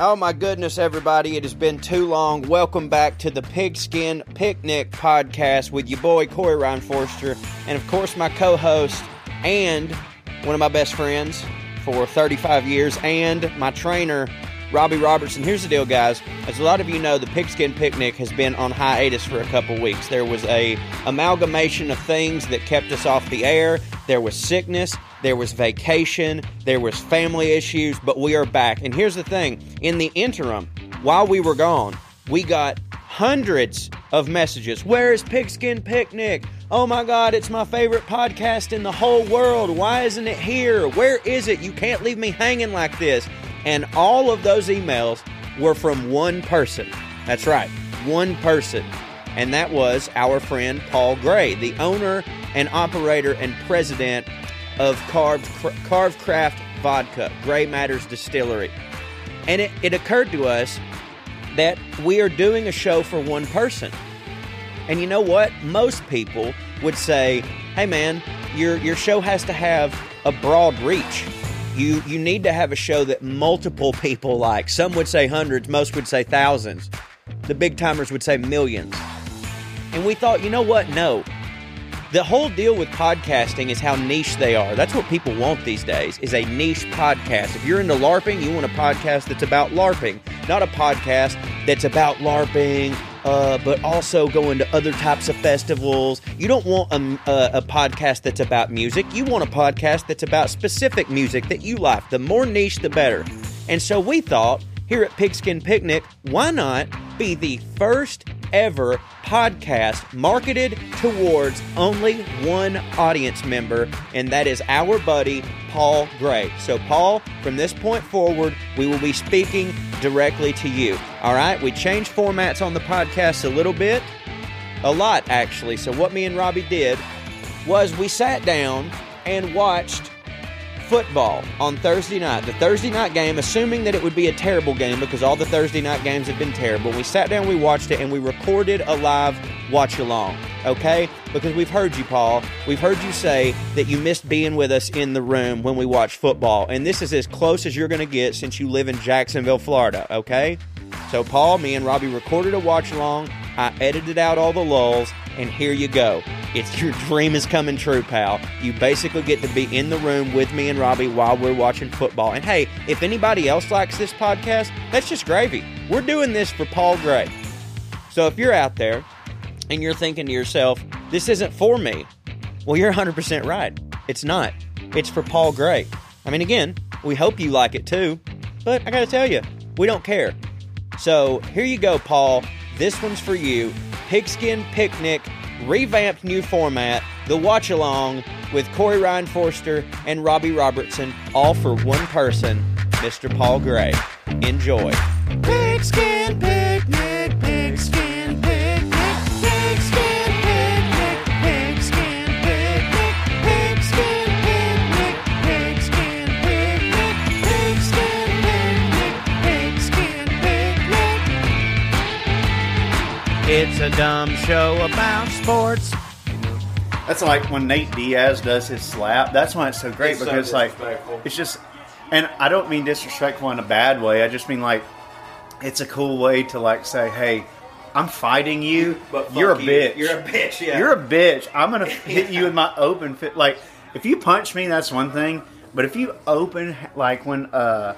Oh my goodness, everybody, it has been too long. Welcome back to the Pigskin Picnic podcast with your boy Corey Ryan Forrester, and of course, my co host and one of my best friends for 35 years, and my trainer, Robbie Robertson. Here's the deal, guys. As a lot of you know, the Pigskin Picnic has been on hiatus for a couple weeks. There was a amalgamation of things that kept us off the air. There was sickness, there was vacation, there was family issues, but we are back. And here's the thing, in the interim, while we were gone, we got hundreds of messages. Where is Pigskin Picnic? Oh my God, it's my favorite podcast in the whole world. Why isn't it here? Where is it? You can't leave me hanging like this. And all of those emails were from one person. That's right, one person. And that was our friend Paul Gray, the owner and operator and president of Carved, Carved Craft Vodka, Gray Matters Distillery. And it, it occurred to us that we are doing a show for one person. And you know what? Most people would say, hey man, your, your show has to have a broad reach you you need to have a show that multiple people like. Some would say hundreds, most would say thousands. The big timers would say millions. And we thought, you know what? No. The whole deal with podcasting is how niche they are. That's what people want these days is a niche podcast. If you're into LARPing, you want a podcast that's about LARPing, not a podcast that's about LARPing uh, but also going to other types of festivals. You don't want a, a, a, podcast that's about music. You want a podcast that's about specific music that you like. The more niche, the better. And so we thought here at Pigskin Picnic, why not be the first ever podcast marketed towards only one audience member, and that is our buddy Paul Gray. So, Paul, from this point forward, we will be speaking directly to you. All right, we changed formats on the podcast a little bit, a lot actually. So, what me and Robbie did was we sat down and watched football on Thursday night. The Thursday night game, assuming that it would be a terrible game because all the Thursday night games have been terrible. We sat down, we watched it, and we recorded a live watch along. Okay? Because we've heard you, Paul. We've heard you say that you missed being with us in the room when we watch football. And this is as close as you're going to get since you live in Jacksonville, Florida. Okay? So, Paul, me and Robbie recorded a watch along. I edited out all the lulls, and here you go. It's your dream is coming true, pal. You basically get to be in the room with me and Robbie while we're watching football. And hey, if anybody else likes this podcast, that's just gravy. We're doing this for Paul Gray. So if you're out there and you're thinking to yourself, this isn't for me, well, you're 100% right. It's not. It's for Paul Gray. I mean, again, we hope you like it too, but I gotta tell you, we don't care. So here you go, Paul. This one's for you. Pigskin Picnic revamped new format, the watch along with Corey Ryan Forrester and Robbie Robertson, all for one person, Mr. Paul Gray. Enjoy. Pigskin picnic, It's a dumb show about sports. That's like when Nate Diaz does his slap. That's why it's so great It's so because like it's just, and I don't mean disrespectful in a bad way. I just mean like it's a cool way to like say, hey, I'm fighting you. But you're a you. bitch. You're a bitch, yeah. You're a bitch. I'm gonna hit you in my open fit. Like if you punch me, that's one thing. But if you open, like when uh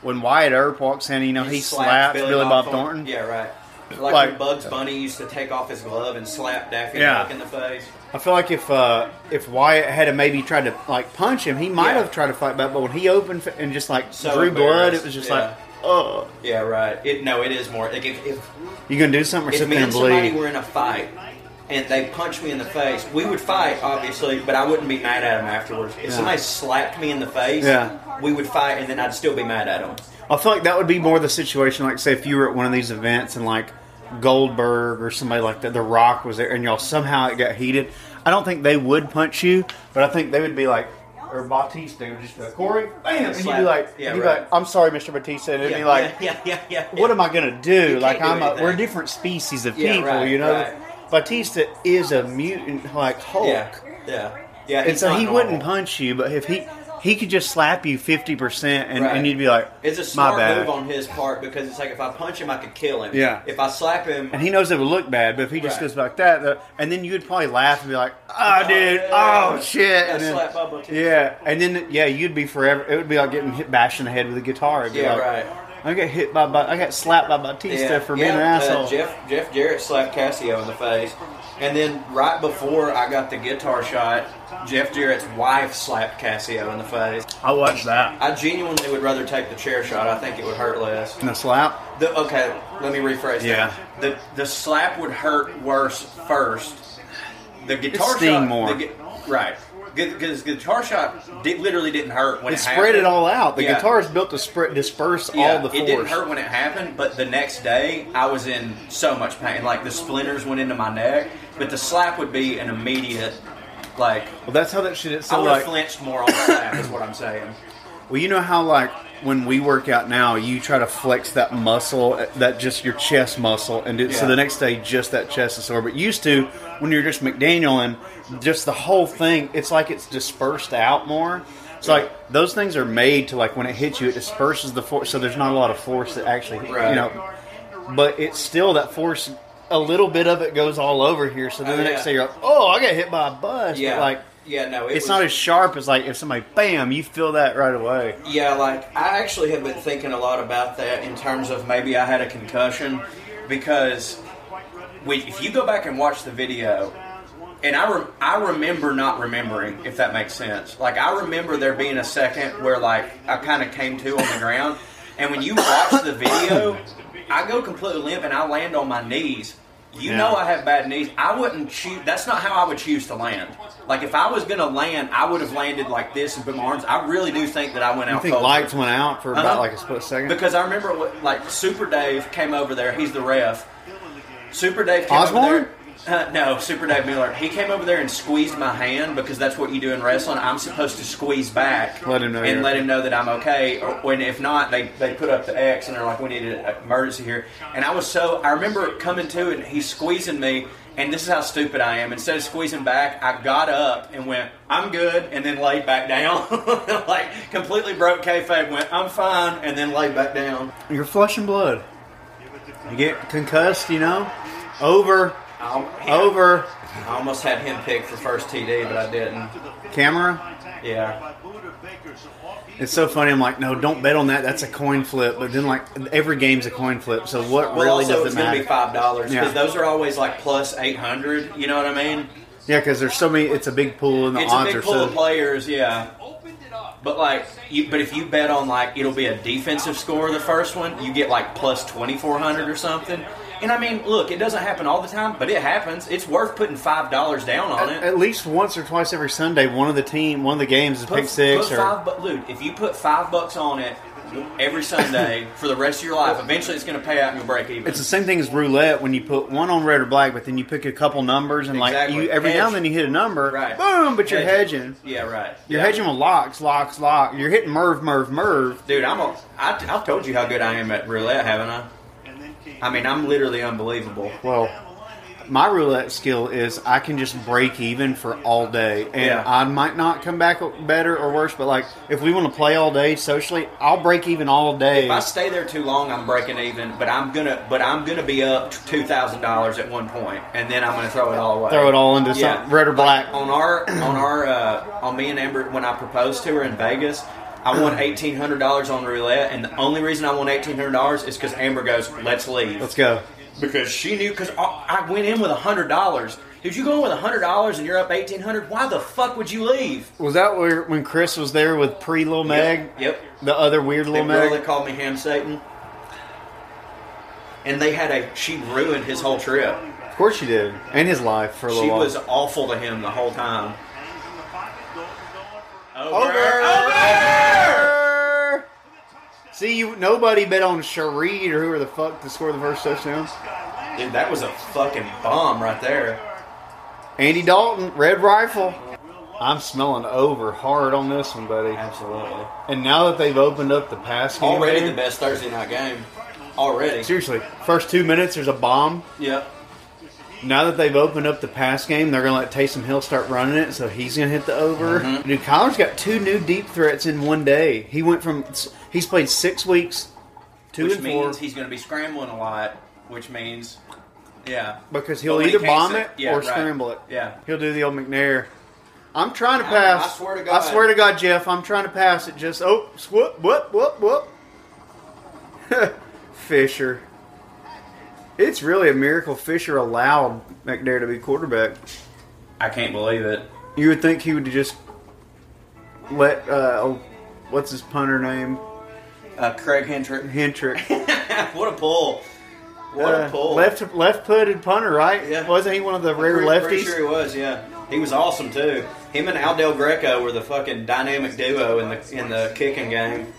when Wyatt Earp walks in, you know he, slaps Billy, Bob Thornton. Yeah, right. Like, Like- when Bugs Bunny used to take off his glove and slap Daffy Yeah. Duck in the face. I feel like if uh, if Wyatt had maybe tried to like punch him, he might Yeah. have tried to fight back. But when he opened and just like So drew blood, it was just yeah. like, oh, Yeah, right. It no, it is more. Like if, if, you gonna do something or if me and somebody were in a fight and they punched me in the face, we would fight, obviously, but I wouldn't be mad at them afterwards. If Yeah. somebody slapped me in the face, Yeah. we would fight, and then I'd still be mad at them. I feel like that would be more the situation. Like, say if you were at one of these events and like Goldberg or somebody like that, The Rock was there, and y'all somehow it got heated. I don't think they would punch you, but I think they would be like. Or Batista would just be like, Corey, bam, and you'd be like, Yeah, you'd be right. like, I'm sorry, Mr. Batista, and it'd yeah, be like, yeah, yeah, yeah, yeah. what am I gonna do? Like do I'm a, we're different species of people, right, you know. right. Batista is a mutant like Hulk, Yeah, yeah, yeah. and so he normal. wouldn't punch you. But if he he could just slap you fifty percent, and, Right. and you'd be like, It's a "My smart bad." move on his part because it's like if I punch him, I could kill him. Yeah. If I slap him, and he knows it would look bad, but if he just Right. goes like that, the, and then you'd probably laugh and be like, ah, "Oh, dude, yeah. oh shit," Yeah, and then, slap Bubba, too. yeah, and then yeah, you'd be forever. It would be like getting hit, bashed in the head with a guitar. It'd be Yeah, like, right. I got hit by, by I got slapped by Batista for being yeah, an asshole. Uh, Jeff Jeff Jarrett slapped Cassio in the face, and then right before I got the guitar shot, Jeff Jarrett's wife slapped Cassio in the face. I watched that. I genuinely would rather take the chair shot. I think it would hurt less. And a slap. The, okay, let me rephrase Yeah. that. The the slap would hurt worse first. The guitar sting shot, more. the right? Because the guitar shot did, literally didn't hurt when It it, spread happened. it all out. The Yeah. guitar is built to spread disperse Yeah, all the force. it didn't hurt when it happened, but the next day I was in so much pain. Like the splinters went into my neck, but the slap would be an immediate. Like Well, that's how that shit is. I would have like, flinched more on the slap. is what I'm saying. well, you know how like when we work out now, you try to flex that muscle, uh, that just your chest muscle, and it, so the next day just that chest is sore. But used to when you're just McDaniel and just the whole thing, it's like it's dispersed out more. It's like those things are made to like when it hits you, it disperses the force, so there's not a lot of force that actually, Right. you know. But it's still that force. A little bit of it goes all over here, so then Oh, the next yeah. day you're like, "Oh, I got hit by a bus." Yeah, But like, yeah, no, it it's was, not as sharp as like if somebody bam, you feel that right away. Yeah, like I actually have been thinking a lot about that in terms of maybe I had a concussion because we, if you go back and watch the video, and I re- I remember not remembering if that makes sense. Like I remember there being a second where like I kind of came to on the ground, and when you watch the video, I go completely limp and I land on my knees. You Yeah. know I have bad knees. I wouldn't choose. That's not how I would choose to land. Like if I was gonna land, I would have landed like this and put my arms. I really do think that I went out. I think cold. lights went out for about Uh-huh. like a split second. Because I remember what, like Super Dave came over there. He's the ref. Super Dave came Osborne? over there. Uh, no, Super Dave Miller. He came over there and squeezed my hand because that's what you do in wrestling. I'm supposed to squeeze back, Let him know and let him know that I'm okay. Or when if not, they they put up the X and they're like, "We need an emergency here." And I was so I remember coming to and he's squeezing me. And this is how stupid I am. Instead of squeezing back, I got up and went, "I'm good," and then laid back down, like completely broke kayfabe. Went, "I'm fine," and then laid back down. You're flushing blood. You get concussed, you know. Over, over. I almost had him picked for first TD, but I didn't. Camera. Yeah. It's so funny. I'm like, no, don't bet on that. That's a coin flip. But then, like, every game's a coin flip. So what Well, really also does it's going to be five dollars because Yeah. those are always like plus eight hundred. You know what I mean? Yeah, because there's so many. It's a big pool, and the It's a odds big are pool so. of players. Yeah. But like, you, but if you bet on like it'll be a defensive score the first one, you get like plus twenty four hundred or something. And I mean, look, it doesn't happen all the time, but it happens. It's worth putting five dollars down on At, it. at least once or twice every Sunday, one of the team, one of the games is Put, pick six put or five, bu- dude, if you put five bucks on it every Sunday for the rest of your life, eventually it's going to pay out and you'll break even. It's the same thing as roulette when you put one on red or black, but then you pick a couple numbers and like you every now and then you hit a number, Right. boom, but you're hedging. Yeah, right. You're Yeah. hedging with locks, locks, lock. You're hitting Merv, Merv, Merv. Dude, I'm a. I, I've told you how good I am at roulette, haven't I? I mean, I'm literally unbelievable. Well, my roulette skill is I can just break even for all day, and Yeah. I might not come back better or worse. But like, if we want to play all day socially, I'll break even all day. If I stay there too long, I'm breaking even. But I'm gonna. But I'm gonna be up two thousand dollars at one point, and then I'm gonna throw it all away. Throw it all into Yeah. some red or black. on our on our uh, on me and Amber when I proposed to her in Vegas. I won eighteen hundred dollars on roulette, and the only reason I won eighteen hundred dollars is because Amber goes, "Let's leave." Let's go. because she knew because I went in with a hundred dollars. If you go in with a hundred dollars and you're up eighteen hundred, why the fuck would you leave? Was that where when Chris was there with pre Lil Meg? Yep. The other weird The girl Meg. that called me Ham Satan, and they had a she ruined his whole trip. Of course she did, and his life for a little She while. was awful to him the whole time. Over, over. See, you nobody bet on Shareed or whoever the fuck to score the first touchdown. Dude, that was a fucking bomb right there. Andy Dalton, red rifle. I'm smelling over hard on this one, buddy. Absolutely. And now that they've opened up the pass game, Already game, the best Thursday night game. Already. seriously, first two minutes there's a bomb. Yep. Now that they've opened up the pass game, they're going to let Taysom Hill start running it, so he's going to hit the over. Mm-hmm. Dude, Kyler's got two new deep threats in one day. He went from he's played six weeks, two which and four, means he's going to be scrambling a lot, which means, yeah. because he'll either bomb sit- it yeah, or right. scramble it. Yeah. he'll do the old McNair. I'm trying to I- pass. I swear to God. I swear to God, Jeff, I'm trying to pass it. Just oh, whoop, whoop, whoop, whoop. Fisher. It's really a miracle Fisher allowed McNair to be quarterback. I can't believe it. You would think he would just let uh, what's his punter name? Uh, Craig Hentrich. Hentrich. what a pull. What Uh, a pull. left left-footed punter, right? Yeah. Wasn't he one of the rare Pretty- lefties? Pretty sure he was, yeah. He was awesome too. Him and Al Del Greco were the fucking dynamic duo in the in the kicking game.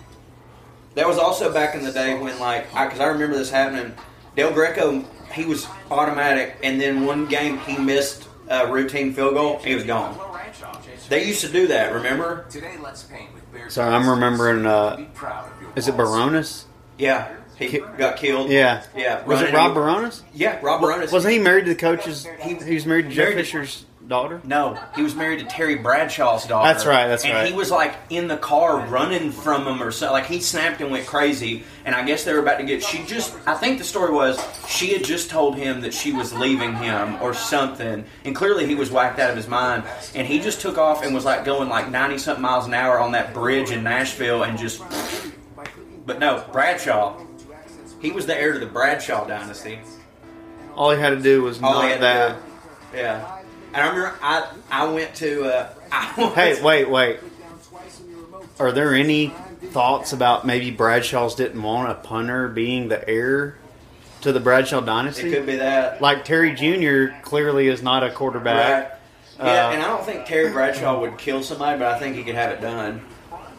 That was also back in the day when, like, because I, remember this happening. Del Greco, he was automatic, and then one game he missed a routine field goal. He was gone. They used to do that. Remember? Today, let's paint with Bear Sorry, I'm remembering. Uh, proud of your is it. Bironas? Yeah, he Ki- got killed. Yeah. yeah. Was it Rob Bironas? Yeah, Rob Bironas. Wasn't he married to the coaches? He, he was married to Jeff Married Fisher's daughter. No, he was married to Terry Bradshaw's daughter. That's right, that's and right. he was like in the car running from him or so. Like he snapped and went crazy. And I guess they were about to get. She just. I think the story was she had just told him that she was leaving him or something. And clearly he was whacked out of his mind. And he just took off and was like going like ninety something miles an hour on that bridge in Nashville and just. But no, Bradshaw. He was the heir to the Bradshaw dynasty. All he had to do was All not that. do. Yeah. And I remember I I went to uh, I went Hey, wait, wait. Are there any thoughts about maybe Bradshaw's didn't want a punter being the heir to the Bradshaw dynasty? It could be that. Like Terry Jr. clearly is not a quarterback. Right. Yeah, Uh, and I don't think Terry Bradshaw would kill somebody, but I think he could have it done.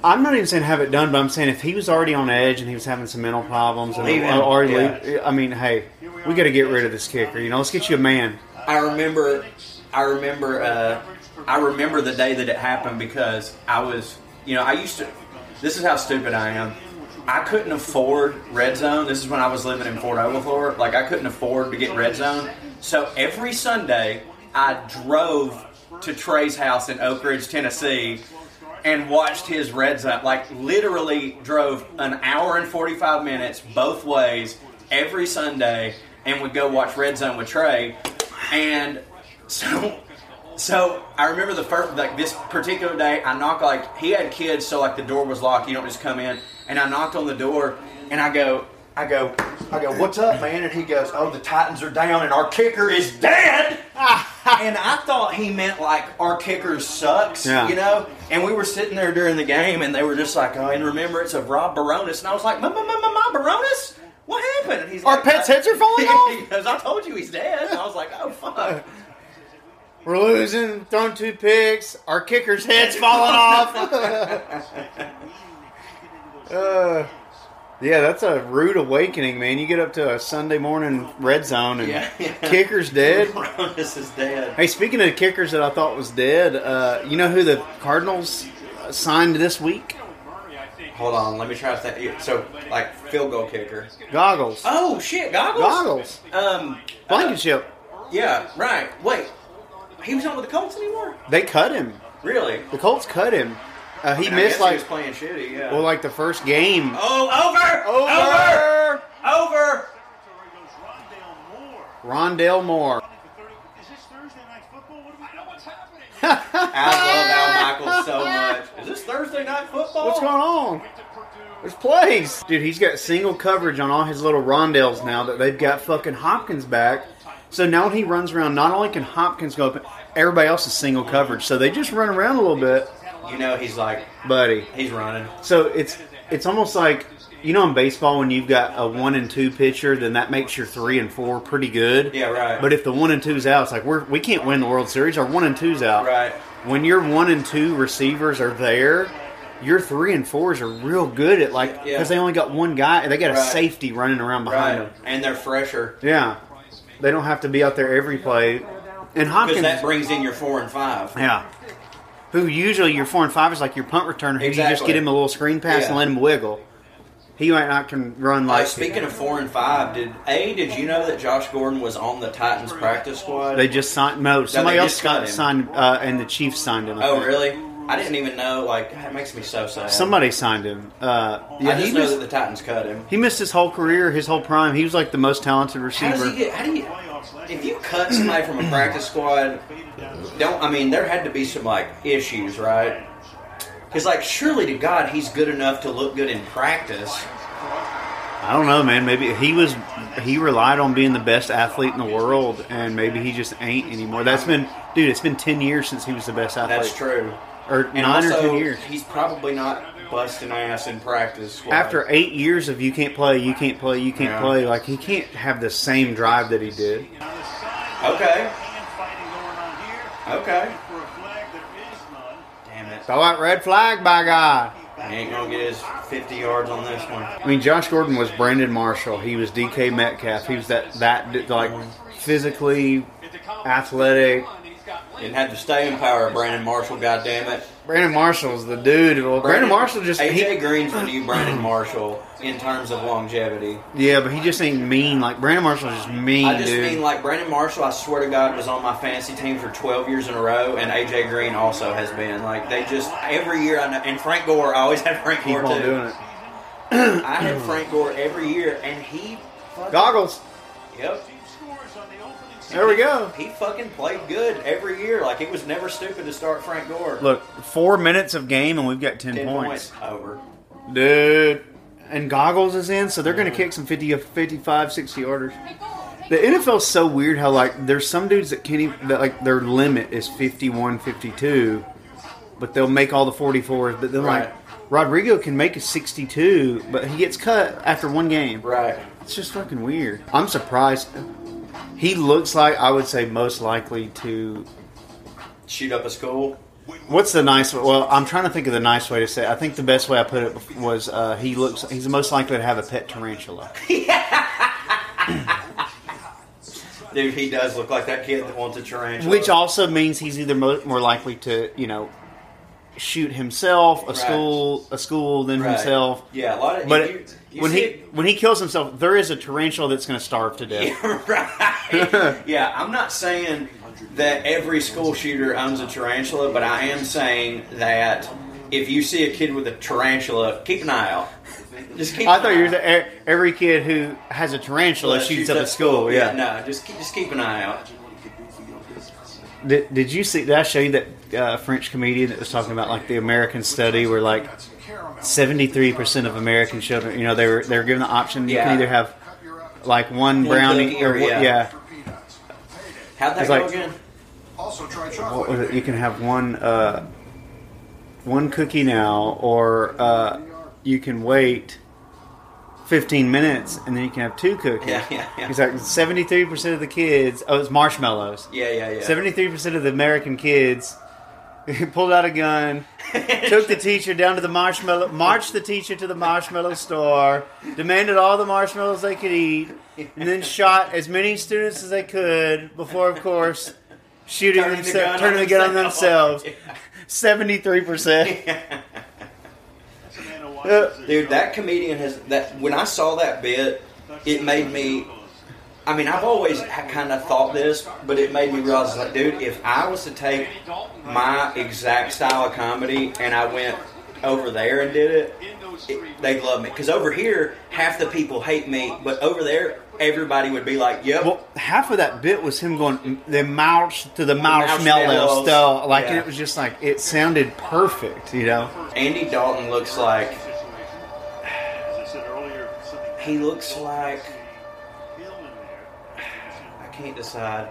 I'm not even saying have it done, but I'm saying if he was already on edge and he was having some mental problems, and him, already, yeah. I mean, hey, we got to get rid of this kicker. You know, let's get you a man. I remember, I remember, uh, I remember the day that it happened because I was, you know, I used to. This is how stupid I am. I couldn't afford Red Zone. This is when I was living in Fort Oglethorpe. Like I couldn't afford to get Red Zone, so every Sunday I drove to Trey's house in Oak Ridge, Tennessee, and watched his Red Zone. Like literally drove an hour and forty five minutes both ways every Sunday, and would go watch Red Zone with Trey. And so so I remember the first, like this particular day, I knock like he had kids, so like the door was locked. You don't just come in. And I knocked on the door, and I go, I go, I go, what's up, man? And he goes, oh, the Titans are down, and our kicker is dead. and I thought he meant like our kicker sucks, Yeah. you know. And we were sitting there during the game, and they were just like, oh, in remembrance of Rob Bironas. And I was like, my, my, my, my, Bironas. What happened? And he's Our like, pets' heads are falling off? he goes, I told you he's dead. And I was like, oh fuck. We're losing, throwing two picks. Our kicker's head's falling off. uh, yeah, that's a rude awakening, man. You get up to a Sunday morning red zone and Yeah, yeah. kicker's dead. Bironas is dead. Hey, speaking of kickers that I thought was dead, uh, you know who the Cardinals uh, signed this week? Hold on, let me try to think. So, like field goal kicker. Goggles. Oh shit, goggles. Goggles. Um, uh, Blankenship. yeah, right. Wait, he was not with the Colts anymore. They cut him. Really? The Colts cut him. Uh, he I missed guess he like was playing shitty. Yeah. well, like the first game. oh, over, Over. over, over. Rondale Moore. Rondale Moore. Is this Thursday night football? What do I know what's happening? I love Al Michaels so much. Is this Thursday night football? What's going on? There's plays. Dude, he's got single coverage on all his little rondels now that they've got fucking Hopkins back. So now when he runs around, not only can Hopkins go up, everybody else is single coverage. So they just run around a little bit, You know he's like buddy. he's running. So it's it's almost like you know in baseball when you've got a one and two pitcher, then that makes your three and four pretty good. Yeah, right. But if the one and two's out, it's like we're we can't win the World Series. Our one and two's out. Right. When your one and two receivers are there, your three and fours are real good at like because Yeah. they only got one guy. They got a safety running around behind Right. them. And they're fresher Yeah, they don't have to be out there every play. And Hopkins, because that brings in your four and five. yeah. Who usually your four and five is like your punt returner. Who you just get him a little screen pass Yeah. and let him wiggle. he might not can run Like like. speaking of four and five, did a did you know that Josh Gordon was on the Titans practice squad? they just signed. No, somebody they else got signed, uh, and the Chiefs signed him. I oh think. really? I didn't even know. Like that makes me so sad. Somebody signed him. Uh, yeah, I he just know missed, that the Titans cut him. he missed his whole career, his whole prime. He was like the most talented How receiver. does he get? How do you? If you cut somebody from a practice squad, don't I mean there had to be some like issues, right? Because like surely to God he's good enough to look good in practice. I don't know, man. Maybe he was he relied on being the best athlete in the world, and maybe he just ain't anymore. That's been, dude. It's been ten years since he was the best athlete. That's true. Or And nine also, or ten years. he's probably not busting ass in practice. Squad. After eight years of you can't play, you can't play, you can't Yeah. play, like he can't have the same drive that he did. okay, okay. Damn it, Throw that red flag, by God. he ain't gonna get his fifty yards on this one. I mean, Josh Gordon was Brandon Marshall. He was DK Metcalf. He was that that like mm-hmm. physically athletic. Didn't have the staying power, of Brandon Marshall. God damn it. Brandon Marshall's the dude. Well, Brandon Marshall just AJ he, Green's the new Brandon Marshall in terms of longevity. yeah, but he just ain't mean. Like Brandon Marshall's just mean, I just dude. mean like Brandon Marshall. I swear to God, was on my fantasy team for 12 years in a row, and AJ Green also has been. Like they just every year. I know, and Frank Gore. I always had Frank Keep Gore too. doing it. I had Frank Gore every year, and he. Goggles. Yep. There we go. He fucking played good every year. Like it was never stupid to start Frank Gore. Look, four minutes of game and we've got ten points. points over. dude. And Goggles is in, so they're going to kick some 50, 55, 60 orders. The NFL's so weird how, like, there's some dudes that can't even, that, like, their limit is 51, 52, but they'll make all the 44s. But then, like, Rodrigo can make a 62, but he gets cut after one game. Right. It's just fucking weird. I'm surprised. He looks like, I would say, most likely to. Shoot up a school. What's the nice? Well, I'm trying to think of the nice way to say. it. I think the best way I put it was uh, he looks. He's most likely to have a pet tarantula. Dude, he does look like that kid that wants a tarantula. Which also means he's either mo- more likely to, you know, shoot himself, a Right. school, a school, then Right. himself. Yeah, a lot of. But you, you when he it- when he kills himself, there is a tarantula that's going to starve to death. right. yeah, I'm not saying that every school shooter owns a tarantula, but I am saying that if you see a kid with a tarantula, keep an eye out. Just keep. I an thought you were every kid who has a tarantula Well, shoots up at school. Yeah. no, just keep, just keep an eye out. Did, did you see? Did I show you that uh, French comedian that was talking about like the American study where like seventy three percent of American children, you know, they were they were given the option you Yeah. can either have like one One brownie or, or- one- yeah. yeah. How'd that go like- again? Also try chocolate. You can have one uh, one cookie now, or uh, you can wait 15 minutes and then you can have two cookies. Yeah, yeah, yeah. He's like 73% of the kids, oh, it's marshmallows. Yeah, yeah, yeah. 73% of the American kids pulled out a gun, took the teacher down to the marshmallow, marched the teacher to the marshmallow store, demanded all the marshmallows they could eat, and then shot as many students as they could before, of course, shooting turning turning the gun on themselves. 73%. Dude, that comedian has that. When I saw that bit, it made me. I mean, I've always kind of thought this, but it made me realize, like, dude, if I was to take my exact style of comedy and I went over there and did it, it they'd love me. Because over here, half the people hate me, but over there, everybody would be like, "Yep." Well, half of that bit was him going the mouse to the marshmallow style, like yeah. it was just like it sounded perfect, you know. Andy Dalton looks like he looks like I can't decide.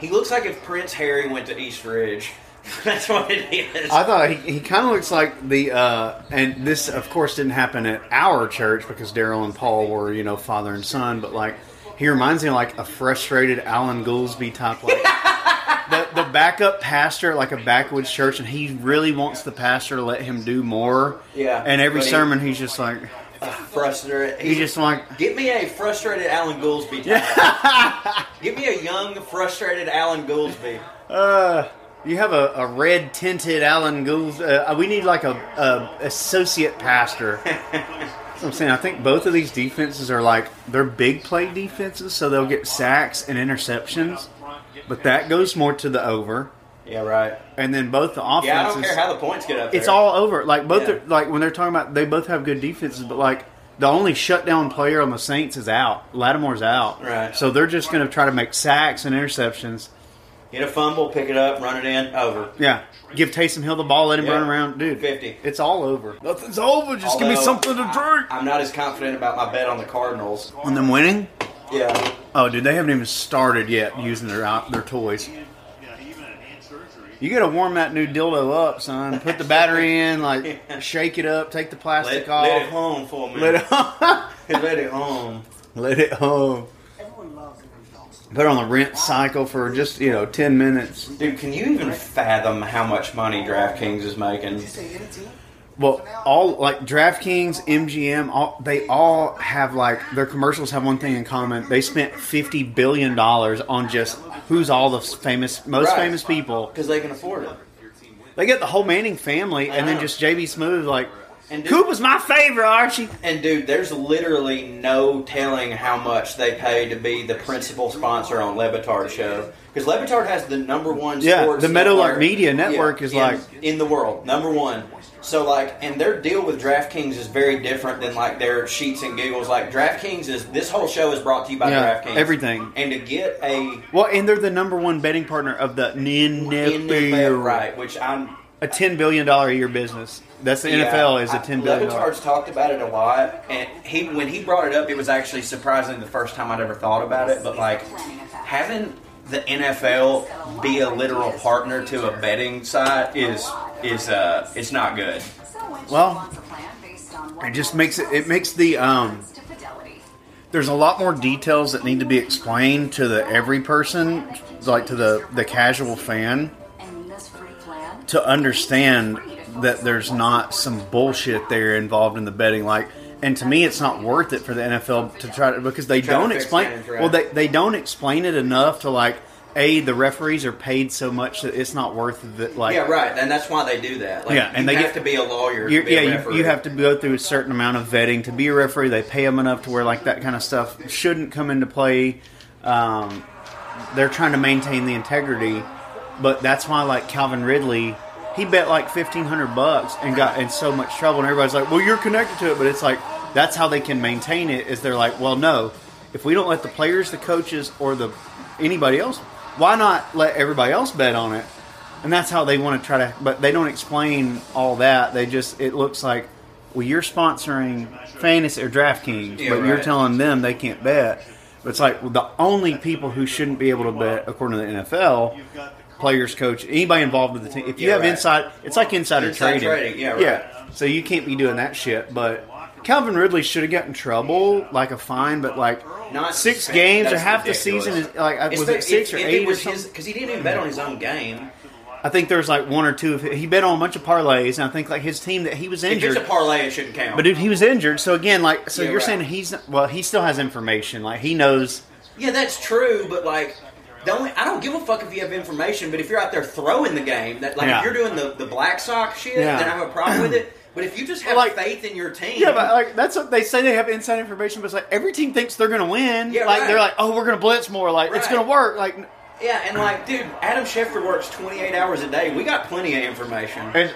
He looks like if Prince Harry went to East Ridge. That's what it is. I thought he, he kind of looks like the, uh, and this of course didn't happen at our church because Daryl and Paul were, you know, father and son, but like he reminds me of like a frustrated Alan Goolsby type, like the, the backup pastor like a backwoods church, and he really wants the pastor to let him do more. Yeah, And every sermon he's just like, frustrated. he just like, Give me a frustrated Alan Goolsby. Give me a young, frustrated Alan Goolsby. uh, you have a, a red tinted Alan Goolsby. Uh, we need like a, a associate pastor. That's what I'm saying. I think both of these defenses are like they're big play defenses, so they'll get sacks and interceptions. But that goes more to the over. Yeah, right. And then both the offenses. Yeah, I don't care how the points get up there. it's all over. Like both, Yeah. are, like when they're talking about, they both have good defenses, but like the only shutdown player on the Saints is out. Lattimore's out, Right. So they're just going to try to make sacks and interceptions. Get a fumble, pick it up, run it in, over. Yeah, give Taysom Hill the ball, let him Yeah. run around, dude. 50. It's all over. Nothing's over. Just give me something to drink. I'm not as confident about my bet on the Cardinals. On them winning? Yeah. Oh, dude, they haven't even started yet using their out, their toys. You got to warm that new dildo up, son. Put the battery in, like shake it up, take the plastic Let, off. let it home for me. Let it, home. Let it home. let it home. Everyone loves the results. Put it on the rent cycle for just you know ten minutes. Dude, can you even fathom how much money DraftKings is making? Say any team? Well, all like DraftKings, MGM, all they all have like their commercials have one thing in common. They spent fifty billion dollars on just who's all the famous, most Right. famous people. Because they can afford it. They get the whole Manning family, and then know. just JB Smoove like. And dude- Coop was my favorite, Archie. And dude, there's literally no telling how much they pay to be the principal sponsor on Le Batard show because Le Batard has the number one. Yeah, sports the Meadowlark Media Network is in- like- in the world number one. So like, and their deal with DraftKings is very different than like their sheets and giggles. Like DraftKings is this whole show is brought to you by Yeah, DraftKings. everything. and to get a Well, and they're the number one betting partner of the NFL, right, which I'm a ten billion dollar a year business. That's the Yeah, NFL is a ten billion. Le Batard's talked about it a lot, and he when he brought it up, it was actually surprisingly the first time I'd ever thought about it. But like having the NFL be a literal partner to a betting site is is uh it's not good. Well, It just makes it. It makes the um. There's a lot more details that need to be explained to the every person, like to the the casual fan, to understand that there's not some bullshit there involved in the betting. Like, and to me, it's not worth it for the NFL to try to because they don't explain. Well, they they don't explain it enough to like. A, the referees are paid so much that it's not worth it. Like, Yeah, right, and that's why they do that. Like, Yeah, and you they have get- to be a lawyer. be yeah, a you, you have to go through a certain amount of vetting to be a referee. They pay them enough to where like that kind of stuff shouldn't come into play. Um, they're trying to maintain the integrity, but that's why like Calvin Ridley, he bet like fifteen hundred bucks and got in so much trouble, and everybody's like, "Well, you're connected to it," but it's like that's how they can maintain it. Is they're like, "Well, no, if we don't let the players, the coaches, or the anybody else, why not let everybody else bet on it?" and that's how they want to try to but they don't explain all that they just it looks like well you're sponsoring fantasy or draftkings Yeah, but you're telling them they can't bet but it's like well, the only people who shouldn't be able to bet according to the nfl players coach anybody involved with the team if you Yeah, have right. inside it's like insider Inside trading trading, yeah, right. yeah so you can't be doing that shit but Calvin Ridley should have gotten in trouble, like a fine, but like Not six suspended. games or half ridiculous. the season is like was If it six if, or if eight it or was something? because he didn't even bet on his own game. I think there's like one or two. He bet on a bunch of parlays, and I think like his team that he was If injured. it's a parlay, it shouldn't count. but dude, he was injured. So again, like, so Yeah, you're right. saying he's well, he still has information. Like he knows. Yeah, that's true, but like, the only, I don't give a fuck if you have information, but if you're out there throwing the game, that like Yeah. if you're doing the, the black sock shit, Yeah. then I have a problem with it. But if you just have Like- faith in your team, Yeah, but like that's what they say. They have inside information, but it's like every team thinks they're gonna win. Yeah, like right. they're like, oh, we're gonna blitz more. Like it's gonna work. Like yeah, and like, dude, Adam Schefter works 28 hours a day. We got plenty of information. And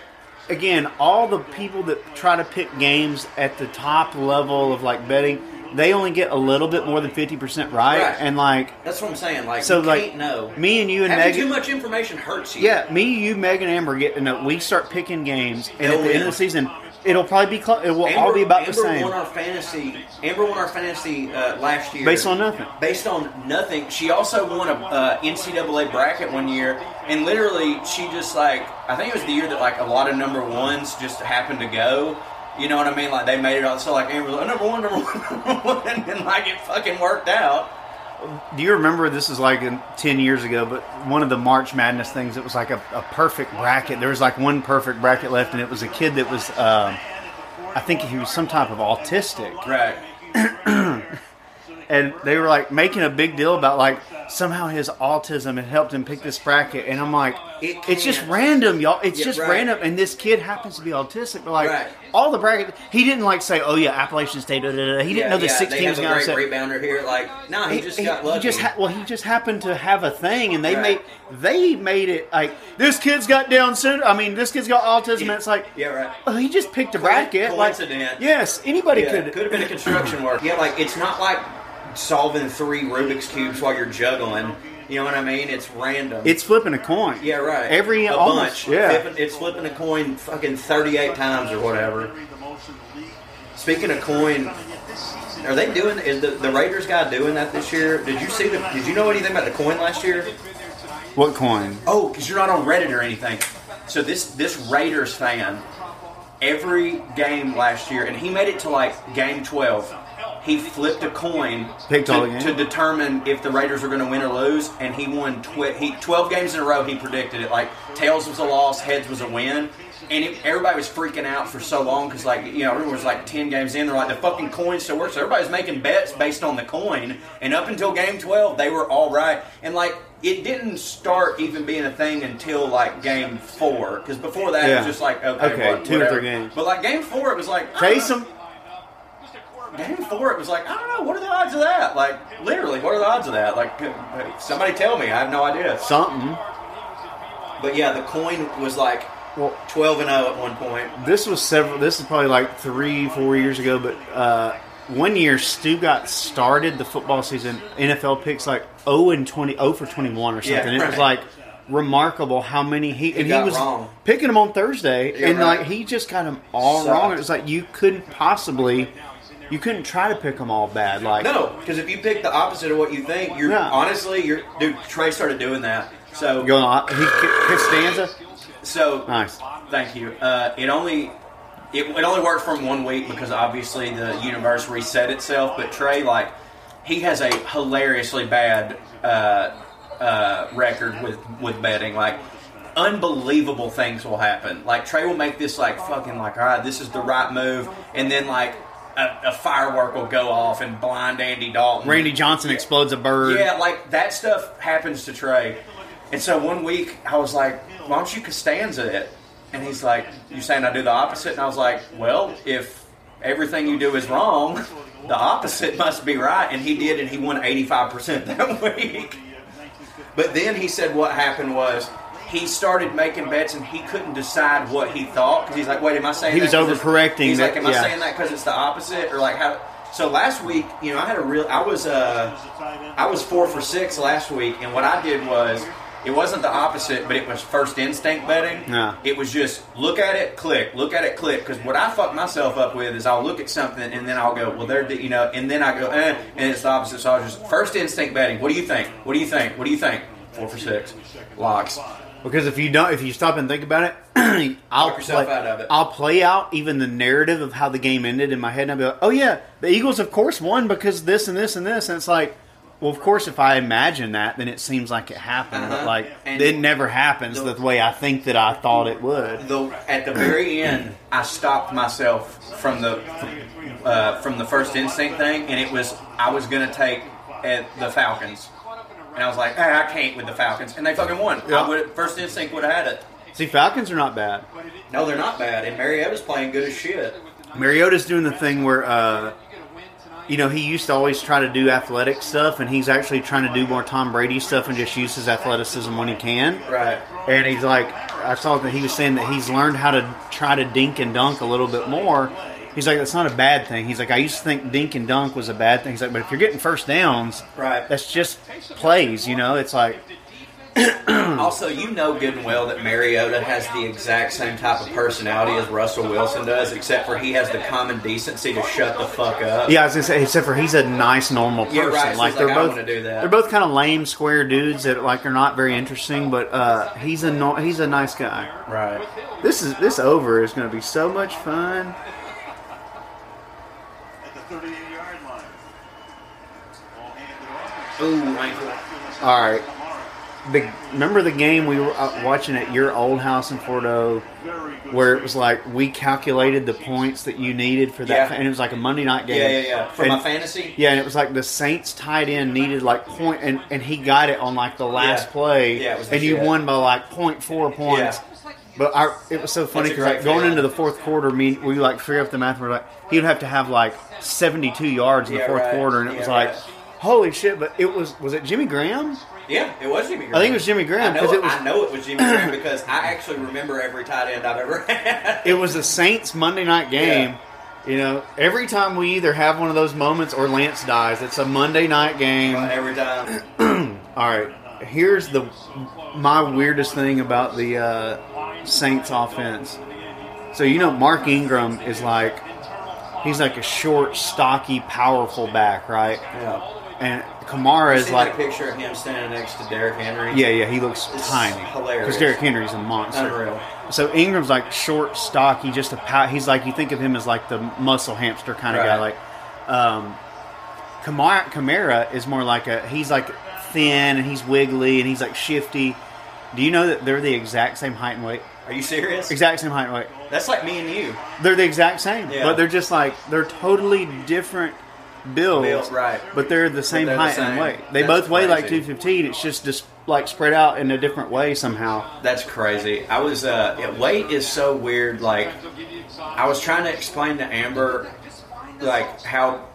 again, all the people that try to pick games at the top level of like betting, they only get a little bit more than fifty percent right. Right. And like, That's what I'm saying. Like, so like can't know. me and you and Having Megan. too much information hurts you. yeah, me, you, Megan, Amber get to know. We start picking games, and They'll at the end of the season, it'll probably be close. It will Amber, all be about Amber the same. won our fantasy. Amber won our fantasy uh, last year Based on nothing. Based on nothing. She also won a uh, NCAA bracket one year, and literally she just like I think it was the year that like a lot of number ones just happened to go. You know what I mean? Like they made it all So like Amber like number one, number one, number one, and like it fucking worked out. Do you remember this is like in, ten years ago? But one of the March Madness things, it was like a, a perfect bracket. There was like one perfect bracket left, and it was a kid that was, um I think he was some type of autistic. Right. and they were like making a big deal about like somehow his autism had helped him pick this bracket, and I'm like, It it's just random, y'all. It's Yeah, just right. random, and this kid happens to be autistic. But like Right. all the bracket, he didn't like say, "Oh yeah, Appalachian State." Da, da, da. He didn't Yeah, know the yeah, six teams going to rebounder here. Like, no, he, just got lucky. just ha- well, he just happened to have a thing, and they Right. made they made it like this kid's got Down syndrome. I mean, this kid's got autism. and it's like, yeah, right. oh, he just picked a bracket. Like, Coincidence. yes, anybody could. could have been a construction worker. Yeah, like it's not like solving three Rubik's cubes while you're juggling. You know what I mean? It's random. It's flipping a coin. yeah, right. Every a almost, bunch. yeah. Flipping- it's flipping a coin fucking 38 times or whatever. Speaking of coin, are they doing? Is the, the Raiders guy doing that this year? Did you see the? Did you know anything about the coin last year? What coin? Oh, because you're not on Reddit or anything. So this this Raiders fan, every game last year, and he made it to like game twelve. He flipped a coin Picked to, to determine if the Raiders were going to win or lose, and he won. Tw- he twelve games in a row. He predicted it. Like tails was a loss, heads was a win, and it, everybody was freaking out for so long because like you know everyone was like ten games in. They're like the fucking coin still works. So everybody's making bets based on the coin, and up until game twelve, they were all right. And like it didn't start even being a thing until like game four because before that it was just like okay, Okay, what- two or three games. But like game four, it was like don't know. Taysom. Game four, it was like I don't know. What are the odds of that? Like literally, what are the odds of that? Like somebody tell me. I have no idea. Something. But yeah, the coin was like Well, twelve and zero at one point. this was several. This is probably like three, four years ago. But uh, one year, Stu got started the football season. NFL picks like zero and 20, 0 for twenty one or Yeah, something. It was like remarkable how many he and he was wrong. picking them on Thursday, Yeah, and right. like he just got them all Sucked. wrong. It was like you couldn't possibly, you couldn't try to pick them all bad. Like No, because if you pick the opposite of what you think, you're Yeah. honestly, you're dude. Trey started doing that. So going on, he Costanza. so Nice. Thank you. Uh, it only it, it only worked from one week because obviously the universe reset itself. But Trey, like, he has a hilariously bad uh, uh, record with with betting. Like, unbelievable things will happen. Like Trey will make this like fucking like, all right, this is the right move, and then like. A, a firework will go off and blind Andy Dalton. Randy Johnson explodes a bird. Yeah, like that stuff happens to Trey. And so one week I was like, why don't you Costanza it? And he's like, you saying I do the opposite? And I was like, well, if everything you do is wrong, the opposite must be right. And he did, and he won 85% that week. But then he said what happened was he started making bets and he couldn't decide what he thought because he's like, wait, am I saying He was that 'cause it's- overcorrecting He's that- like, am I saying that because it's the opposite or like how? So last week, you know, I had a real. I was uh, I was four for six last week, and what I did was. It wasn't the opposite, but it was first instinct betting. Yeah. It was just look at it, click, look at it, click. Because what I fuck myself up with is I'll look at something and then I'll go, well, there, you know, and then I go, eh, and it's the opposite. So I was just first instinct betting. What do you think? What do you think? What do you think? Four for six, locks. Because if you don't, if you stop and think about it, I'll play, out of it. I'll play out even the narrative of how the game ended in my head, and I'll be like, "Oh yeah, the Eagles, of course, won because this and this and this." And it's like, well, of course, if I imagine that, then it seems like it happened, but Uh-huh. like And it never happens the- the way I think that I thought it would. Though at the very end, I stopped myself from the uh, from the first instinct thing, and it was I was gonna take uh, the Falcons, and I was like, eh, I can't with the Falcons, and they fucking won. Yeah. I would first instinct would have had it. See, Falcons are not bad. No, they're not bad, and Mariota's playing good as shit. Mariota's doing the thing where, uh, you know, he used to always try to do athletic stuff, and he's actually trying to do more Tom Brady stuff and just use his athleticism when he can. Right. And he's like, I saw that he was saying that he's learned how to try to dink and dunk a little bit more. He's like, that's not a bad thing. He's like, I used to think dink and dunk was a bad thing. He's like, but if you're getting first downs, Right. that's just plays, you know? It's like, Also, you know good and well that Mariota has the exact same type of personality as Russell Wilson does, except for he has the common decency to shut the fuck up. yeah, I was gonna say, except for he's a nice, normal person. Yeah, right, like they're like, both, wanna do that. they're both kind of lame, square dudes that like are not very interesting. But uh, he's a no, he's a nice guy. Right. This is this over is going to be so much fun. At the 38-yard line. Ball handed off. Ooh, ankle. All right, the remember the game we were uh, watching at your old house in Fordo, where it was like we calculated the points that you needed for that, Yeah. and it was like a Monday night game. Yeah, yeah, yeah. For And- my fantasy. Yeah, and it was like the Saints tight end needed like point, and, and he got it on like the last Yeah. play, Yeah, it was and you shit. won by like point four points. Yeah. But I, it was so funny because like going into the fourth quarter, me we like figure out the math. We're like he would have to have like seventy two yards in the Yeah, fourth right. quarter, and it Yeah, was like, right. holy shit! But it was was it Jimmy Graham? Yeah, it was Jimmy Graham. I think it was Jimmy Graham, I know, it was- I know it was Jimmy Graham because I actually remember every tight end I've ever had. It was the Saints Monday night game. You know, every time we either have one of those moments or Lance dies, it's a Monday night game. every time. All right, here's the my weirdest thing about the uh, Saints offense. So you know, Mark Ingram is like he's like a short, stocky, powerful back, right? Yeah. And Kamara is like, picture of him standing next to Derrick Henry. yeah, yeah, he looks It's tiny hilarious. because Derrick Henry's a monster. Unreal. So Ingram's like short, stocky, just a pow- he's like you think of him as like the muscle hamster kind of guy. Like um, Kamara, Kamara is more like a he's like thin and he's wiggly and he's like shifty. Do you know that they're the exact same height and weight? Are you serious? Exact same height and weight. That's like me and you. They're the exact same, Yeah. but they're just like they're totally different builds. Built, right. But they're the same they're the height and weight. They That's both weigh like two fifteen. It's just just like spread out in a different way somehow. That's crazy. I was uh yeah, weight is so weird. Like I was trying to explain to Amber like how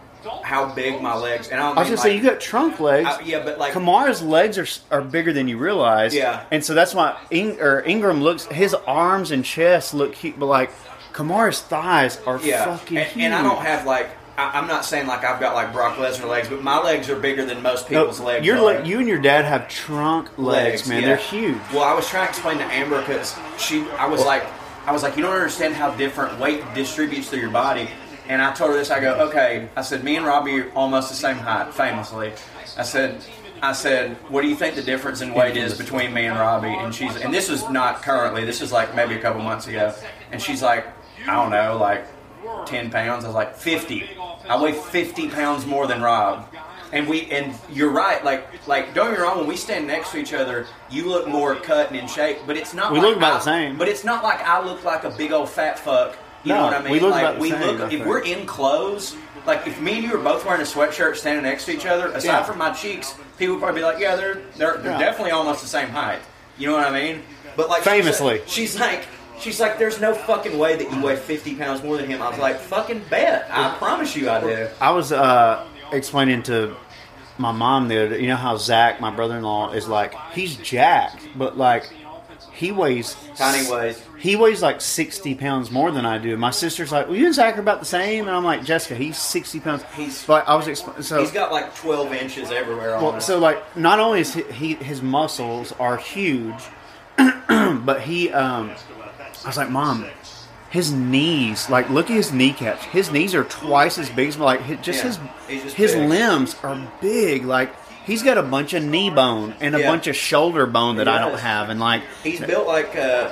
how big my legs and I, don't I was gonna say you got trunk legs. I- yeah, but like Kamara's legs are are bigger than you realize. Yeah. and so that's why Ing, or Ingram looks his arms and chest look cute, but like Kamara's thighs are yeah, fucking and, huge. and I don't have like I, I'm not saying like I've got like Brock Lesnar legs, but my legs are bigger than most No, people's legs. Your are. le- you and your dad have trunk legs, man. yeah. They're huge. Well, I was trying to explain to Amber because she, I was like, I was like, you don't understand how different weight distributes through your body. And I told her this. I go, okay. I said, me and Robbie are almost the same height, famously. I said, I said, what do you think the difference in weight is between me and Robbie? And she's, and this is not currently. This is like maybe a couple months ago. And she's like, I don't know, like ten pounds. I was like fifty. I weigh fifty pounds more than Rob. And we and you're right. Like like don't get me wrong. When we stand next to each other, you look more cut and in shape. But it's not. We like look about I- the same. But it's not like I look like a big old fat fuck. You No, know what I mean? we look like about the we same, look. I If think. we're in clothes, like if me and you are both wearing a sweatshirt standing next to each other, aside Yeah. from my cheeks, people would probably be like, yeah, they're they're, they're Yeah. definitely almost the same height. You know what I mean? But like Famously. she's like. She's like, there's no fucking way that you weigh 50 pounds more than him. I was like, fucking bet. I promise you I do. I was uh, explaining to my mom the other day, you know how Zach, my brother in law, is like he's jacked, but like he weighs Tiny ways. He weighs like sixty pounds more than I do. My sister's like, "Well, you and Zach are about the same," and I'm like, "Jessica, he's sixty pounds." He's- but I was exp- so He's got like 12 inches everywhere on well, him. so like not only is he, he his muscles are huge, but he um, I was like, "Mom." His knees, like, look at his kneecaps. His knees are twice as big as like his, just Yeah, his his big. limbs are big. Like he's got a bunch of knee bone and a Yeah. bunch of shoulder bone that I don't have, and like He's built like uh,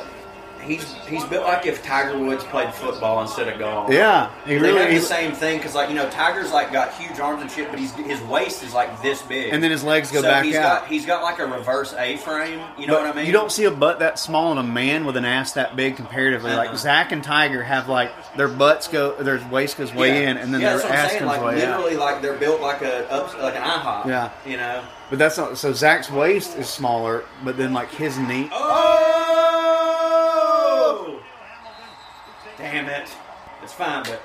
he's he's built like if Tiger Woods played football instead of golf. yeah, he They really have the same thing because, like you know, Tiger's like got huge arms and shit, but he's his waist is like this big, and then his legs go so back he's out. got he's got like a reverse A frame. You know But what I mean? You don't see a butt that small in a man with an ass that big comparatively. Uh-uh. Like Zach and Tiger have like their butts go, their waist goes way Yeah. in, and then yeah, their that's what I'm ass saying. comes Like way out. literally, like they're built like a up like an IHOP. Yeah. you know. But that's not so. Zach's waist is smaller, but then like his knee. Oh! Damn it! It's fine, but